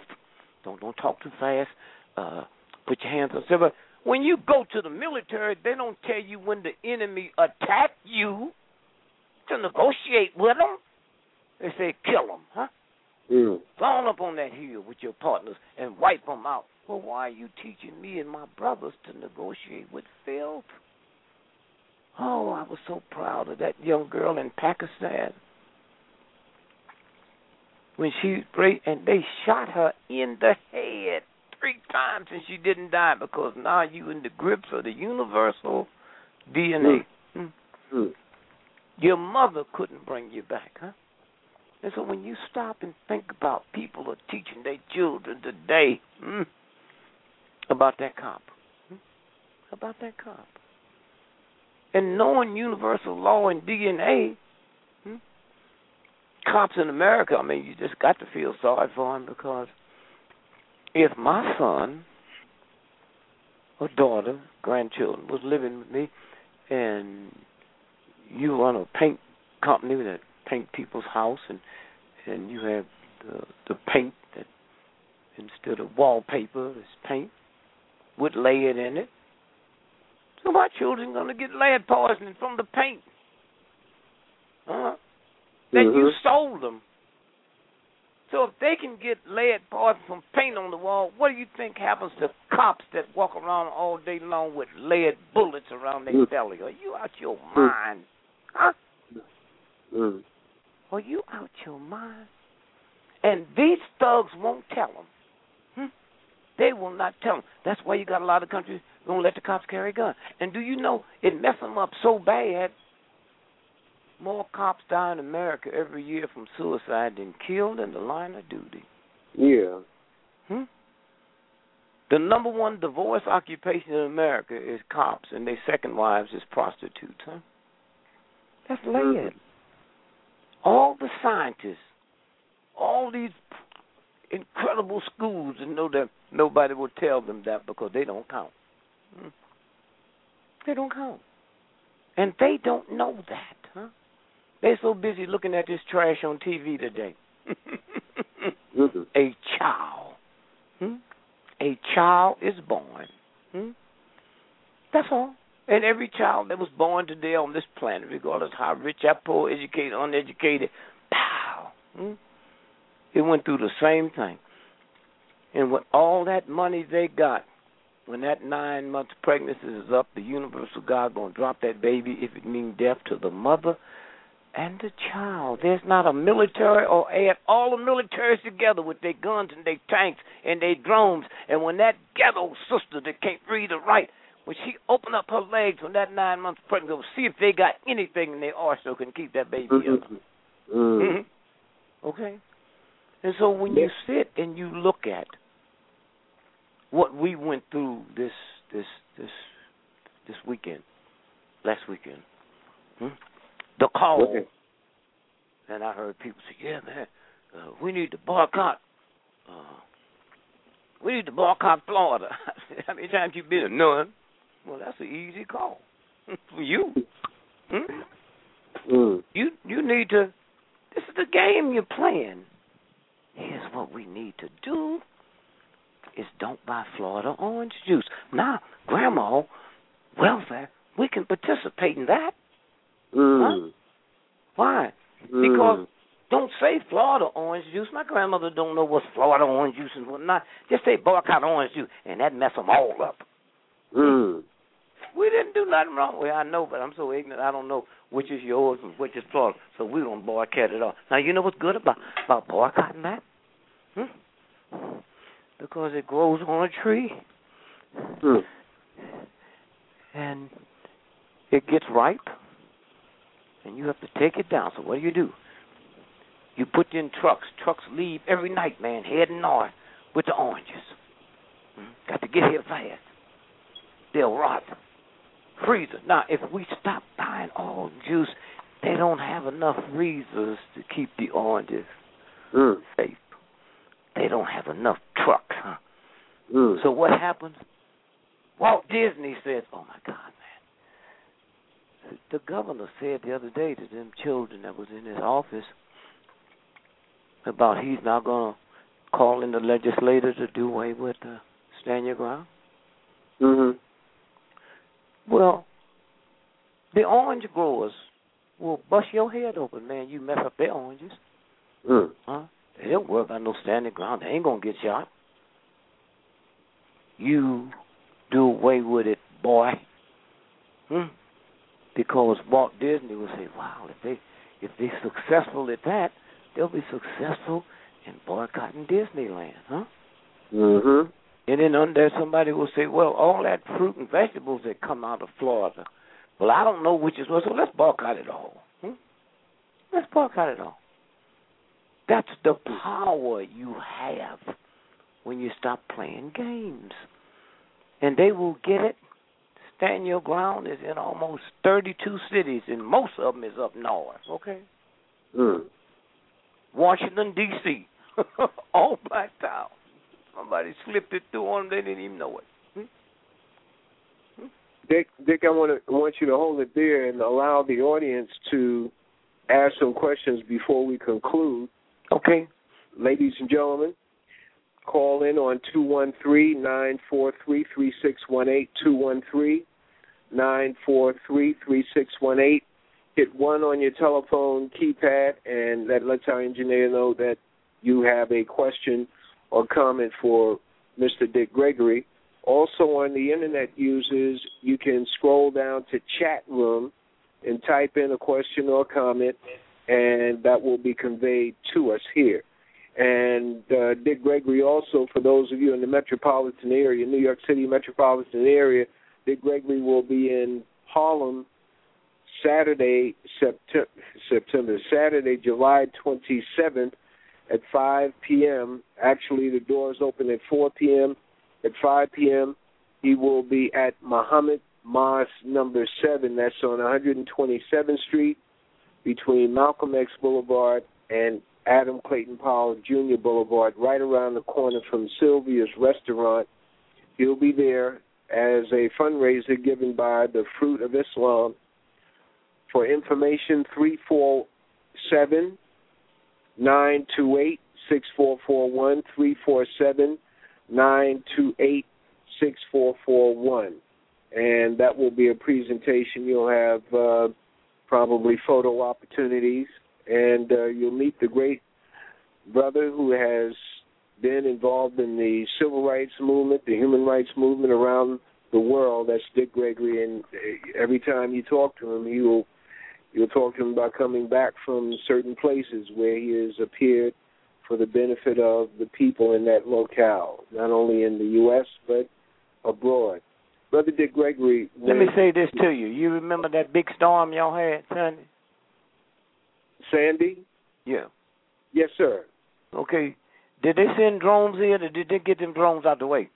Don't don't talk too fast. Uh, put your hands on silver. When you go to the military, they don't tell you when the enemy attack you to negotiate with them. They say kill them, huh? Mm. On up on that hill with your partners and wipe them out. Well, why are you teaching me and my brothers to negotiate with filth? Oh, I was so proud of that young girl in Pakistan when she great and they shot her in the head three times and she didn't die because now you in the grips of the universal DNA. Hmm. Mm. Your mother couldn't bring you back, huh? And so when you stop and think about people are teaching their children today hmm, about that cop, hmm, about that cop, and knowing universal law and DNA, hmm, cops in America, I mean, you just got to feel sorry for them because if my son or daughter, grandchildren, was living with me and you run a paint company that paint people's house and and you have the the paint that instead of wallpaper is paint with lead in it. So my children gonna get lead poisoning from the paint. Uh that you Mhm. sold them. So if they can get lead poison from paint on the wall, what do you think happens to cops that walk around all day long with lead bullets around their Mm. belly? Are you out your mind? Huh? Mm. Are you out your mind? And these thugs won't tell them. Hmm? They will not tell them. That's why you got a lot of countries don't let the cops carry guns. And do you know it messed them up so bad? More cops die in America every year from suicide than killed in the line of duty. Yeah. Hmm? The number one divorce occupation in America is cops, and their second wives is prostitutes. Huh? That's lead. All the scientists, all these incredible schools, and know that nobody will tell them that because they don't count. Hmm? They don't count, and they don't know that. Huh? They're so busy looking at this trash on TV today. Mm-hmm. a child. Hmm? A child is born. Hmm? That's all. And every child that was born today on this planet, regardless how rich or poor, educated, uneducated, pow, hmm, it went through the same thing. And with all that money they got, when that nine months pregnancy is up, the universal God gonna drop that baby if it means death to the mother and the child. There's not a military or add all the militaries together with their guns and their tanks and their drones. And when that ghetto sister that can't read or write, when she open up her legs when that nine months pregnant, go see if they got anything in their arsenal can keep that baby Mm-hmm. up. Mm. Mm-hmm. Okay. And so when you sit and you look at what we went through this this this this weekend, last weekend, hmm? the call, Okay. and I heard people say, "Yeah, man, uh, we need to boycott. Uh, we need to boycott Florida." How many times you been? None. Well, that's an easy call for you. Hmm? Mm. You you need to. This is the game you're playing. Here's what we need to do: is don't buy Florida orange juice. Now, Grandma, welfare, we can participate in that. Mm. Why? Mm. Because don't say Florida orange juice. My grandmother don't know what's Florida orange juice and whatnot. Just say boycott orange juice, and that mess them all up. Mm. We didn't do nothing wrong. Well, I know, but I'm so ignorant. I don't know which is yours and which is Florida. So we don't boycott it all. Now you know what's good about about boycotting that? Hmm? Because it grows on a tree Mm. and it gets ripe, and you have to take it down. So what do you do? You put in trucks. Trucks leave every night, man, heading north with the oranges. Hmm? Got to get here fast. They'll rot. Freezer. Now, if we stop buying orange juice, they don't have enough freezers to keep the oranges Mm. safe. They don't have enough trucks, huh? Mm. So what happens? Walt Disney says, "Oh my God, man!" The governor said the other day to them children that was in his office about he's not going to call in the legislator to do away with uh, stand your ground. Mm-hmm. Well, the orange growers will bust your head open, man. You mess up their oranges, Mm. huh? They don't work on no standing ground. They ain't gonna get shot. You do away with it, boy. Hmm? Because Walt Disney would say, "Wow, if they if they're successful at that, they'll be successful in boycotting Disneyland, huh?" Mm-hmm. And then on there, somebody will say, "Well, all that fruit and vegetables that come out of Florida, well, I don't know which is what, so let's boycott it all. Hmm? Let's boycott it all." That's the power you have when you stop playing games, and they will get it. Stand your ground is in almost 32 cities, and most of them is up north. Okay, Mm. Washington D.C. all blacked out. Somebody slipped it through on them; they didn't even know it. Dick, Dick, I want to want you to hold it there and allow the audience to ask some questions before we conclude. Okay. Ladies and gentlemen, call in on two one three nine four three three six one eight two one three nine four three three six one eight. Hit one on your telephone keypad, and that lets our engineer know that you have a question or comment for Mr. Dick Gregory. Also on the internet users, you can scroll down to chat room and type in a question or comment, and that will be conveyed to us here. And uh, Dick Gregory also, for those of you in the metropolitan area, New York City metropolitan area, Dick Gregory will be in Harlem Saturday, September, September Saturday, July 27th at 5 p.m. Actually, the doors open at 4 p.m. At 5 p.m., he will be at Muhammad Mosque number 7. That's on 127th Street between Malcolm X Boulevard and Adam Clayton Powell Jr. Boulevard, right around the corner from Sylvia's Restaurant. He'll be there as a fundraiser given by the Fruit of Islam. For information, 347 928 6441, 347 928 6441. and that will be a presentation. You'll have uh, probably photo opportunities, and uh, you'll meet the great brother who has been involved in the civil rights movement, the human rights movement around the world. That's Dick Gregory, and uh, every time you talk to him, will you'll talk to him about coming back from certain places where he has appeared for the benefit of the people in that locale, not only in the U.S. but abroad. Brother Dick Gregory. Let me say this to you. You remember that big storm y'all had Sunday? Sandy? Yeah. Yes, sir. Okay. Did they send drones in, or did they get them drones out the way?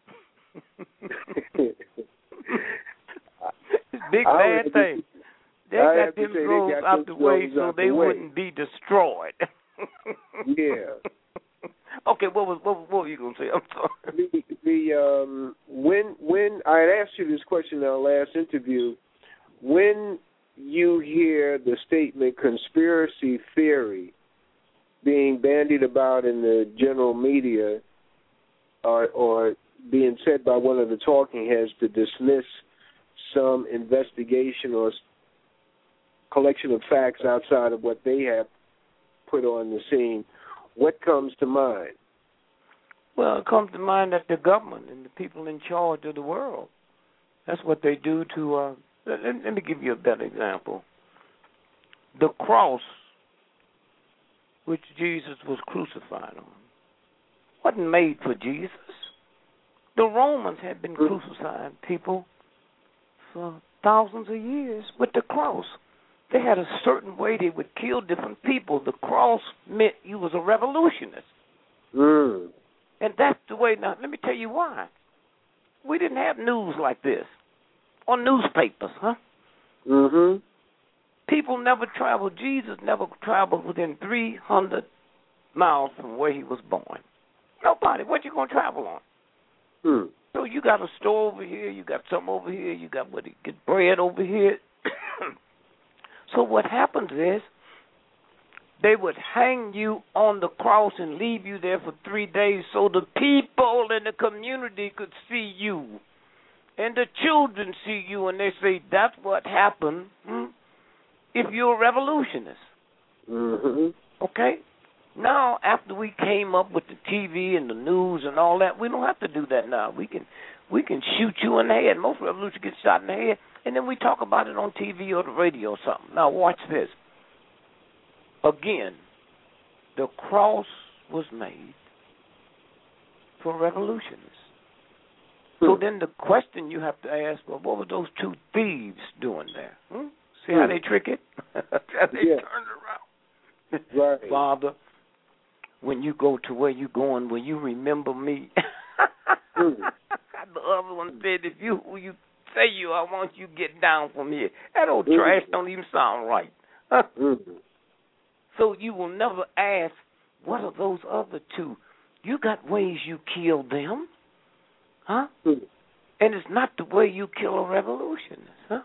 big bad thing. They I got them drones out the way so they wouldn't be destroyed. yeah. Okay, what was what, what were you gonna say? I'm sorry. The, the um when when I had asked you this question in our last interview, when you hear the statement conspiracy theory being bandied about in the general media or or being said by one of the talking heads to dismiss some investigation or collection of facts outside of what they have put on the scene, what comes to mind? Well, it comes to mind that the government and the people in charge of the world, that's what they do to. Uh, let, let me give you a better example. The cross, which Jesus was crucified on, wasn't made for Jesus. The Romans had been crucifying people for thousands of years with the cross. They had a certain way they would kill different people. The cross meant you was a revolutionist. Mm. And that's the way now let me tell you why. We didn't have news like this. Or newspapers, huh? Mhm. People never traveled Jesus never traveled within three hundred miles from where he was born. Nobody. What you gonna travel on? Hmm. So you got a store over here, you got some over here, you got what get bread over here. So what happens is they would hang you on the cross and leave you there for three days so the people in the community could see you. And the children see you and they say, That's what happened hmm, if you're a revolutionist. Mm-hmm. Okay? Now, after we came up with the TV and the news and all that, we don't have to do that now. We can we can shoot you in the head. Most revolutions get shot in the head, and then we talk about it on TV or the radio or something. Now, watch this. Again, the cross was made for revolutionists. So then the question you have to ask, well, what were those two thieves doing there? Hmm? See how they trick it? how they Yeah. turned around. Right. Father, when you go to where you're going, will you remember me? Mm. the other one said, if you who you say you are, won't you get down from here? That old Mm. trash don't even sound right. Mhm. So you will never ask, what are those other two? You got ways you kill them, huh? Mm. And it's not the way you kill a revolutionist, huh?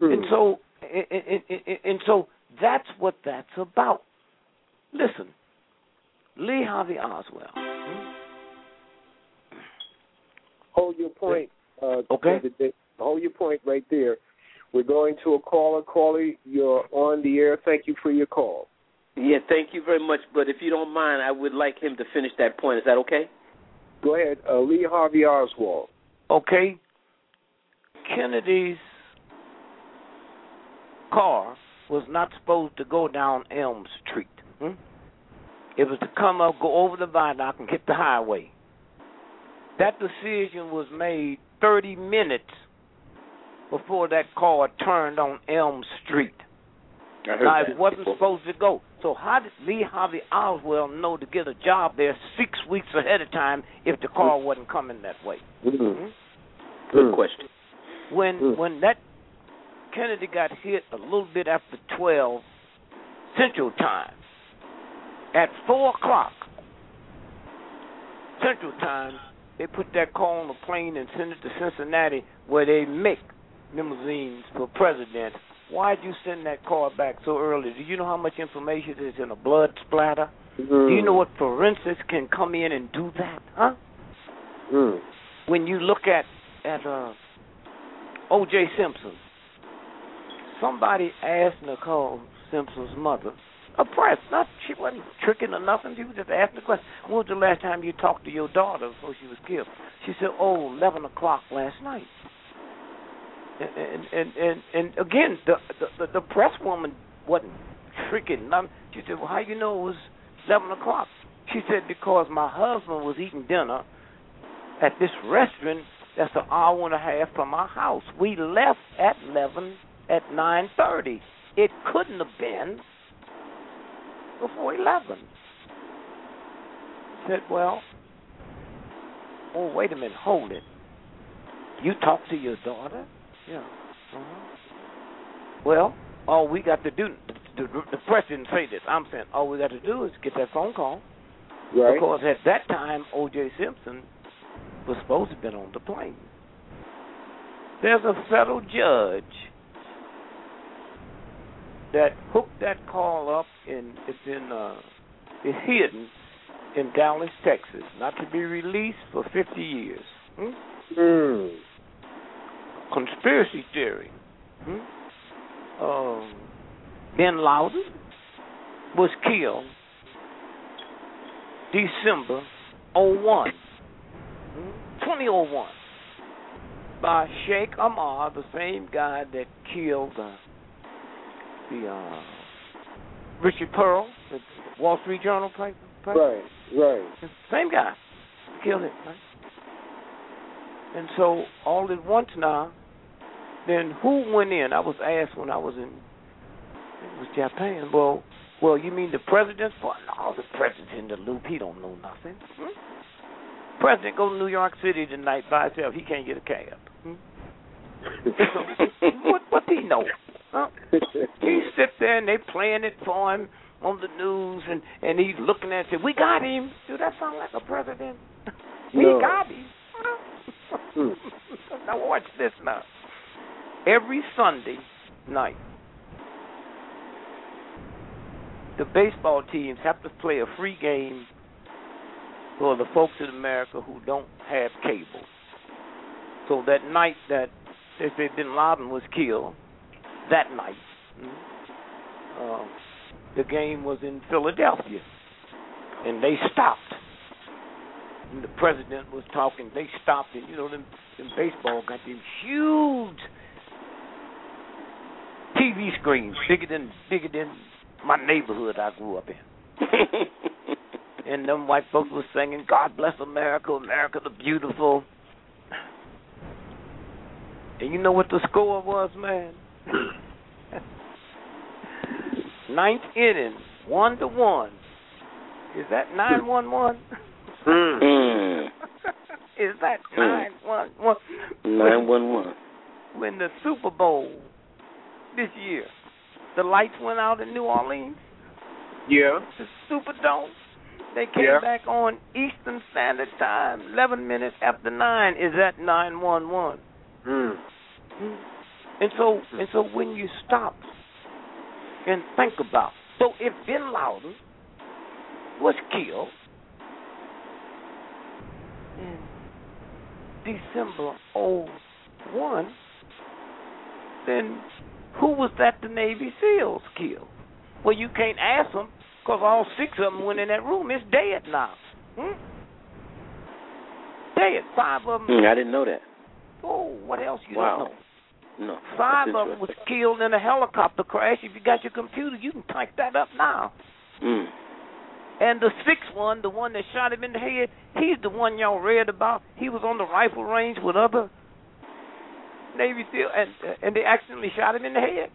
And so, and, and, and, and so that's what that's about. Listen, Lee Harvey Oswald. hmm? Hold your point. Uh, Okay. Brother Dick. Hold your point right there. We're going to a caller. Caller, you're on the air. Thank you for your call. Yeah, thank you very much. But if you don't mind, I would like him to finish that point. Is that okay? Go ahead. Uh, Lee Harvey Oswald. Okay. Kennedy's car was not supposed to go down Elm Street. Hmm? It was to come up, go over the viaduct, and hit the highway. That decision was made 30 minutes before that car turned on Elm Street. I Now, it wasn't before. supposed to go. So how did Lee Harvey Oswald know to get a job there six weeks ahead of time if the car wasn't coming that way? Mhm. Good question. When Mm. when that Kennedy got hit a little bit after twelve Central Time, at four o'clock Central Time, they put that car on a plane and send it to Cincinnati, where they make limousines for presidents. Why'd you send that car back so early? Do you know how much information is in a blood splatter? Do you know what forensics can come in and do that? Huh? Mm. When you look at at uh O.J. Simpson. Somebody asked Nicole Simpson's mother, a press, not she wasn't tricking or nothing. She was just asking the question. When was the last time you talked to your daughter before she was killed? She said, "Oh, eleven o'clock last night." And and and and again, the the the press woman wasn't tricking nothing. She said, "Well, how you know it was eleven o'clock?" She said, "Because my husband was eating dinner at this restaurant that's an hour and a half from our house. We left at eleven at nine thirty. It couldn't have been before eleven. Said, well, oh wait a minute, hold it. You talk to your daughter? Yeah. Uh-huh. Well, all we got to do, the, the, the press didn't say this. I'm saying all we got to do is get that phone call. Right. Because at that time, O.J. Simpson was supposed to have been on the plane. There's a federal judge that hooked that call up in it's in uh it's hidden in Dallas, Texas, not to be released for fifty years. Hmm? Mm. Conspiracy theory. Hmm? Um, Bin Laden was killed December 01, hmm? 2001 by Sheikh Ahmad, the same guy that killed uh, the uh, Richard Pearl, the Wall Street Journal paper. Right, right. Same guy killed him. Right? And so all at once now, then who went in? I was asked when I was in it was Japan. Well, well, you mean the president? Well, no, the president's in the loop. He don't know nothing. Hmm? President go to New York City tonight by himself. He can't get a cab. Hmm? what what he know? Huh? He sit there and they playing it for him on the news, and and he's looking at it. We got him. Do that sound like a president? we No. got him. Hmm. now watch this now. Every Sunday night, the baseball teams have to play a free game for the folks in America who don't have cable. So that night that they say Bin Laden was killed, that night, mm, uh, the game was in Philadelphia, and they stopped. And the president was talking. They stopped, and you know them, them baseball got them huge TV screens, bigger than bigger than my neighborhood I grew up in. and them white folks was singing "God Bless America, America the Beautiful." And you know what the score was, man? Ninth inning, one to one. Is that nine one one? Mm. Is that nine one one? Nine one one. When the Super Bowl this year, the lights went out in New Orleans. Yeah. the Superdome. They came Yeah. back on Eastern Standard Time, eleven minutes after nine. Is that nine one one? Mm. And so, and so, when you stop and think about, so if Bin Laden was killed in December '01, then who was that the Navy SEALs killed? Well, you can't ask them because all six of them went in that room. It's dead now. Hmm? Dead. Five of them. Mm, I didn't know that. Oh, what else you Wow. don't know? No. Five of them was killed in a helicopter crash. If you got your computer, you can type that up now. Mm. And the sixth one, the one that shot him in the head, he's the one y'all read about. He was on the rifle range with other Navy SEAL, and and they accidentally shot him in the head.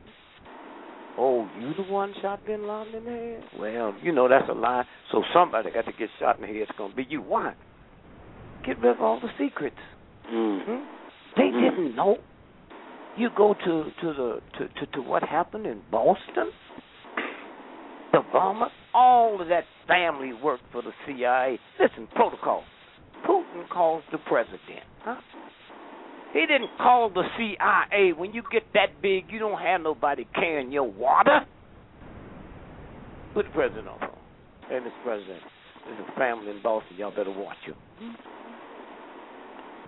Oh, you the one shot Bin Laden in the head? Well, you know that's a lie. So somebody got to get shot in the head. It's gonna be you. Why? Get rid of all the secrets. Mm. Hmm? They Mhm. didn't know. You go to to the to, to to what happened in Boston, the bomber. All of that family worked for the CIA. Listen, protocol. Putin calls the president. Huh? He didn't call the CIA. When you get that big, you don't have nobody carrying your water. Put the president on phone. Hey, Mr. President, there's a family in Boston. Y'all better watch him.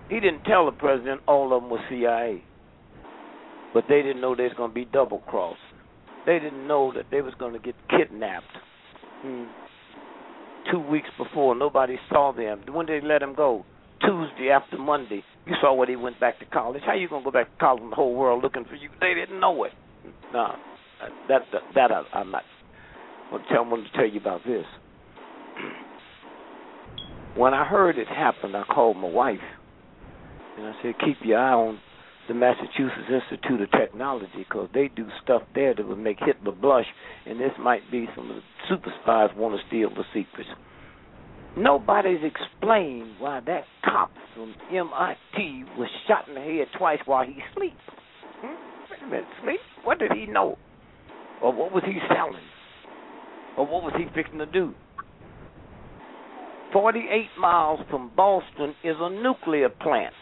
He didn't tell the president all of them were CIA. But they didn't know they was going to be double crossed. They didn't know that they was going to get kidnapped. Hmm. Two weeks before, nobody saw them. When did they let them go? Tuesday after Monday. You saw when he went back to college. How you gonna go back to college when the whole world looking for you? They didn't know it. No, that that, that I, I'm not. I tell, wanted to tell you about this. When I heard it happen, I called my wife and I said, "Keep your eye on the Massachusetts Institute of Technology because they do stuff there that would make Hitler blush, and this might be some of the super spies want to steal the secrets." Nobody's explained why that cop from MIT was shot in the head twice while he sleep. Hmm? Wait a minute, sleep? What did he know? Or what was he selling? Or what was he fixing to do? 48 miles from Boston is a nuclear plant.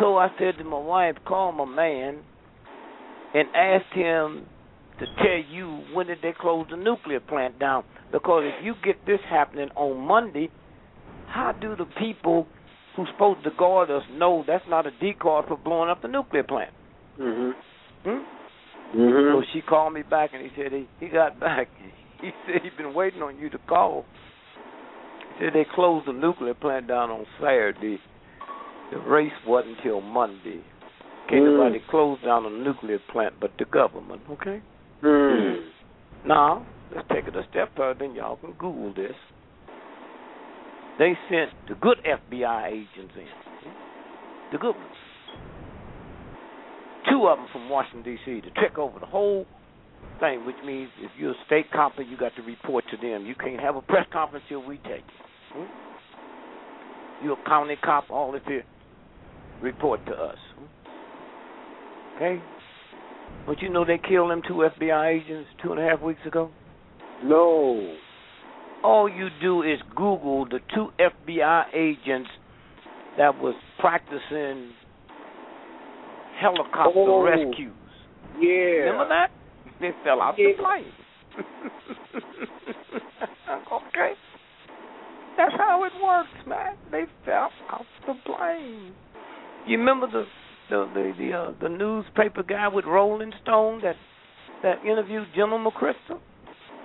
So I said to my wife, call my man and asked him to tell you when did they close the nuclear plant down. Because if you get this happening on Monday, how do the people who's supposed to guard us know that's not a decoy for blowing up the nuclear plant? Mhm. Hmm? Mhm. So she called me back and he said he, he got back. He said he'd been waiting on you to call. He said they closed the nuclear plant down on Saturday. The race wasn't until Monday. Can't Mm. nobody close down a nuclear plant but the government, okay? Mm. Now, let's take it a step further and y'all can Google this. They sent the good FBI agents in. The good ones. Two of them from Washington, D.C. to check over the whole thing, which means if you're a state cop, you got to report to them. You can't have a press conference till we take you. Hmm? You're a county cop, all this here, report to us. Okay? But you know they killed them two FBI agents two and a half weeks ago? No. All you do is Google the two FBI agents that was practicing helicopter Oh. rescues. Yeah. Remember that? They fell out Yeah. the plane. okay. That's how it works, man. They fell out the plane. You remember the the the the, uh, the newspaper guy with Rolling Stone that that interviewed General McChrystal?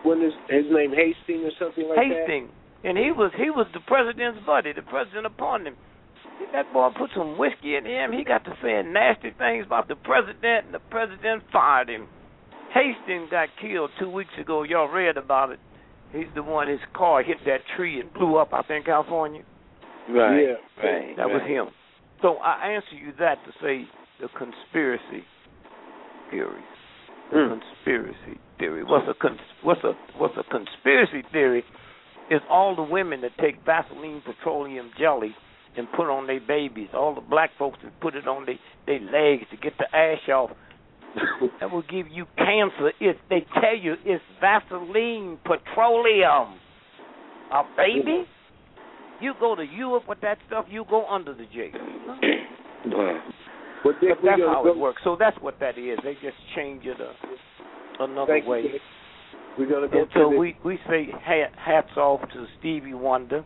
When is his name Hastings or something like that? Hastings, and he was he was the president's buddy. The president appointed him. That boy put some whiskey in him. He got to saying nasty things about the president, and the president fired him. Hastings got killed two weeks ago. Y'all read about it. He's the one. His car hit that tree and blew up. I think California. that? Yeah. right. That was him. So I answer you that to say the conspiracy theories. The Mm. conspiracy theory. What's a cons- what's a what's a conspiracy theory? Is all the women that take Vaseline petroleum jelly and put on their babies. All the black folks that put it on their their legs to get the ash off. That will give you cancer if they tell you it's Vaseline petroleum. A baby? You go to Europe with that stuff, you go under the jail. Wow. But, But that's how go- it works. So that's what that is. They just change it uh, another Thank way. Dick. We're gonna go And so to the, we we say hat, hats off to Stevie Wonder.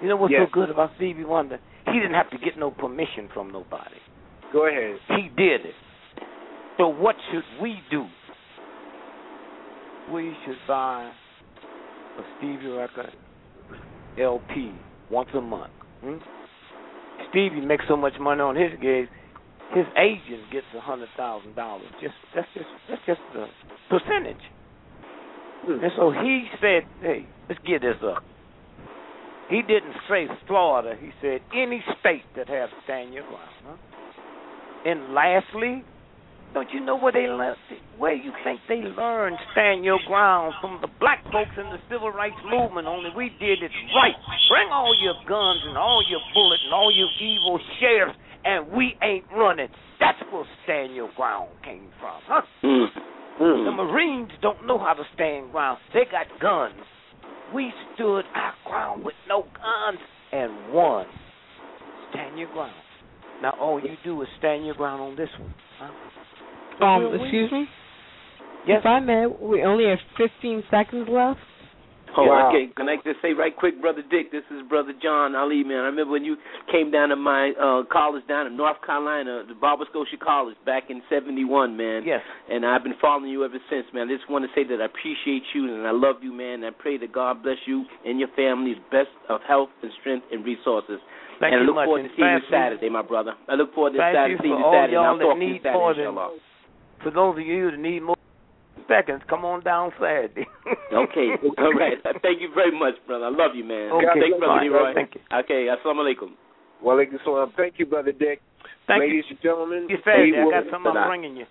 You know what's Yes. so good about Stevie Wonder? He didn't have to get no permission from nobody. Go ahead. He did it. So what should we do? We should buy a Stevie record LP once a month. Hmm? Stevie makes so much money on his gigs, his agent gets a hundred thousand dollars. Just that's just that's just the percentage. Hmm. And so he said, "Hey, let's get this up." He didn't say Florida. He said any state that has your ground. Huh? And lastly, don't you know where they learn? Where you think they learned stand your ground from the black folks in the civil rights movement? Only we did it right. Bring all your guns and all your bullets and all your evil sheriffs, and we ain't running. That's where stand your ground came from, huh? Mm. The. Marines don't know how to stand ground. They got guns. We stood our ground with no guns and won. Stand your ground. Now all you do is stand your ground on this one. Huh? Um, we? excuse me? Yes. If I may, we only have 15 seconds left. Oh, Wow. okay. Can I just say right quick, brother Dick? This is brother John Ali, man. I remember when you came down to my uh college down in North Carolina, the Barber Scotia College, back in '71, man. Yes. And I've been following you ever since, man. I just want to say that I appreciate you and I love you, man. I pray that God bless you and your family's best of health and strength and resources. Thank and I you look much. forward to And seeing you you- Saturday, my brother. I look forward to Thank Saturday, you seeing for you all Saturday. and y'all I'll that talk to you need Saturday, more than- inshallah. For those of you that need more seconds, come on down Saturday. Okay, all right. Uh, thank you very much, brother. I love you, man. Okay, Thank you, brother. Leroy. Thank you. Okay, assalamu alaikum. Walaikum salam. Thank you, brother Dick. Thank Ladies and gentlemen, you. You Saturday. we I will- got something I'm bringing you.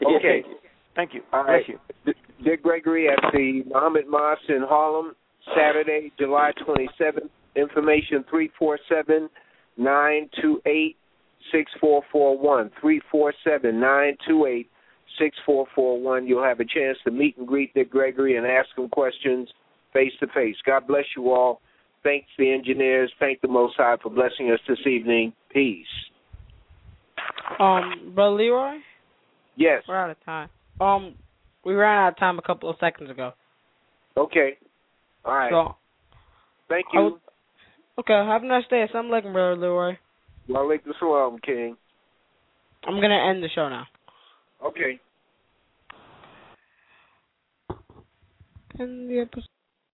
Okay. Thank you. All Bless right. you. Dick Gregory at the Muhammad Mosque in Harlem, Saturday, July 27th. Information 347 928 6441. 347 928 6441. You'll have a chance to meet and greet Dick Gregory and ask him questions face to face. God bless you all. Thanks the engineers. Thank the Most High for blessing us this evening. Peace. Um, brother Leroy, Yes. we're out of time. Um, we ran out of time a couple of seconds ago. Okay. All right. So, Thank you. would- okay, have a nice day. Assalamu alaikum, brother Leroy. Walaikum salam, King. I'm gonna end the show now. Okay. End the episode.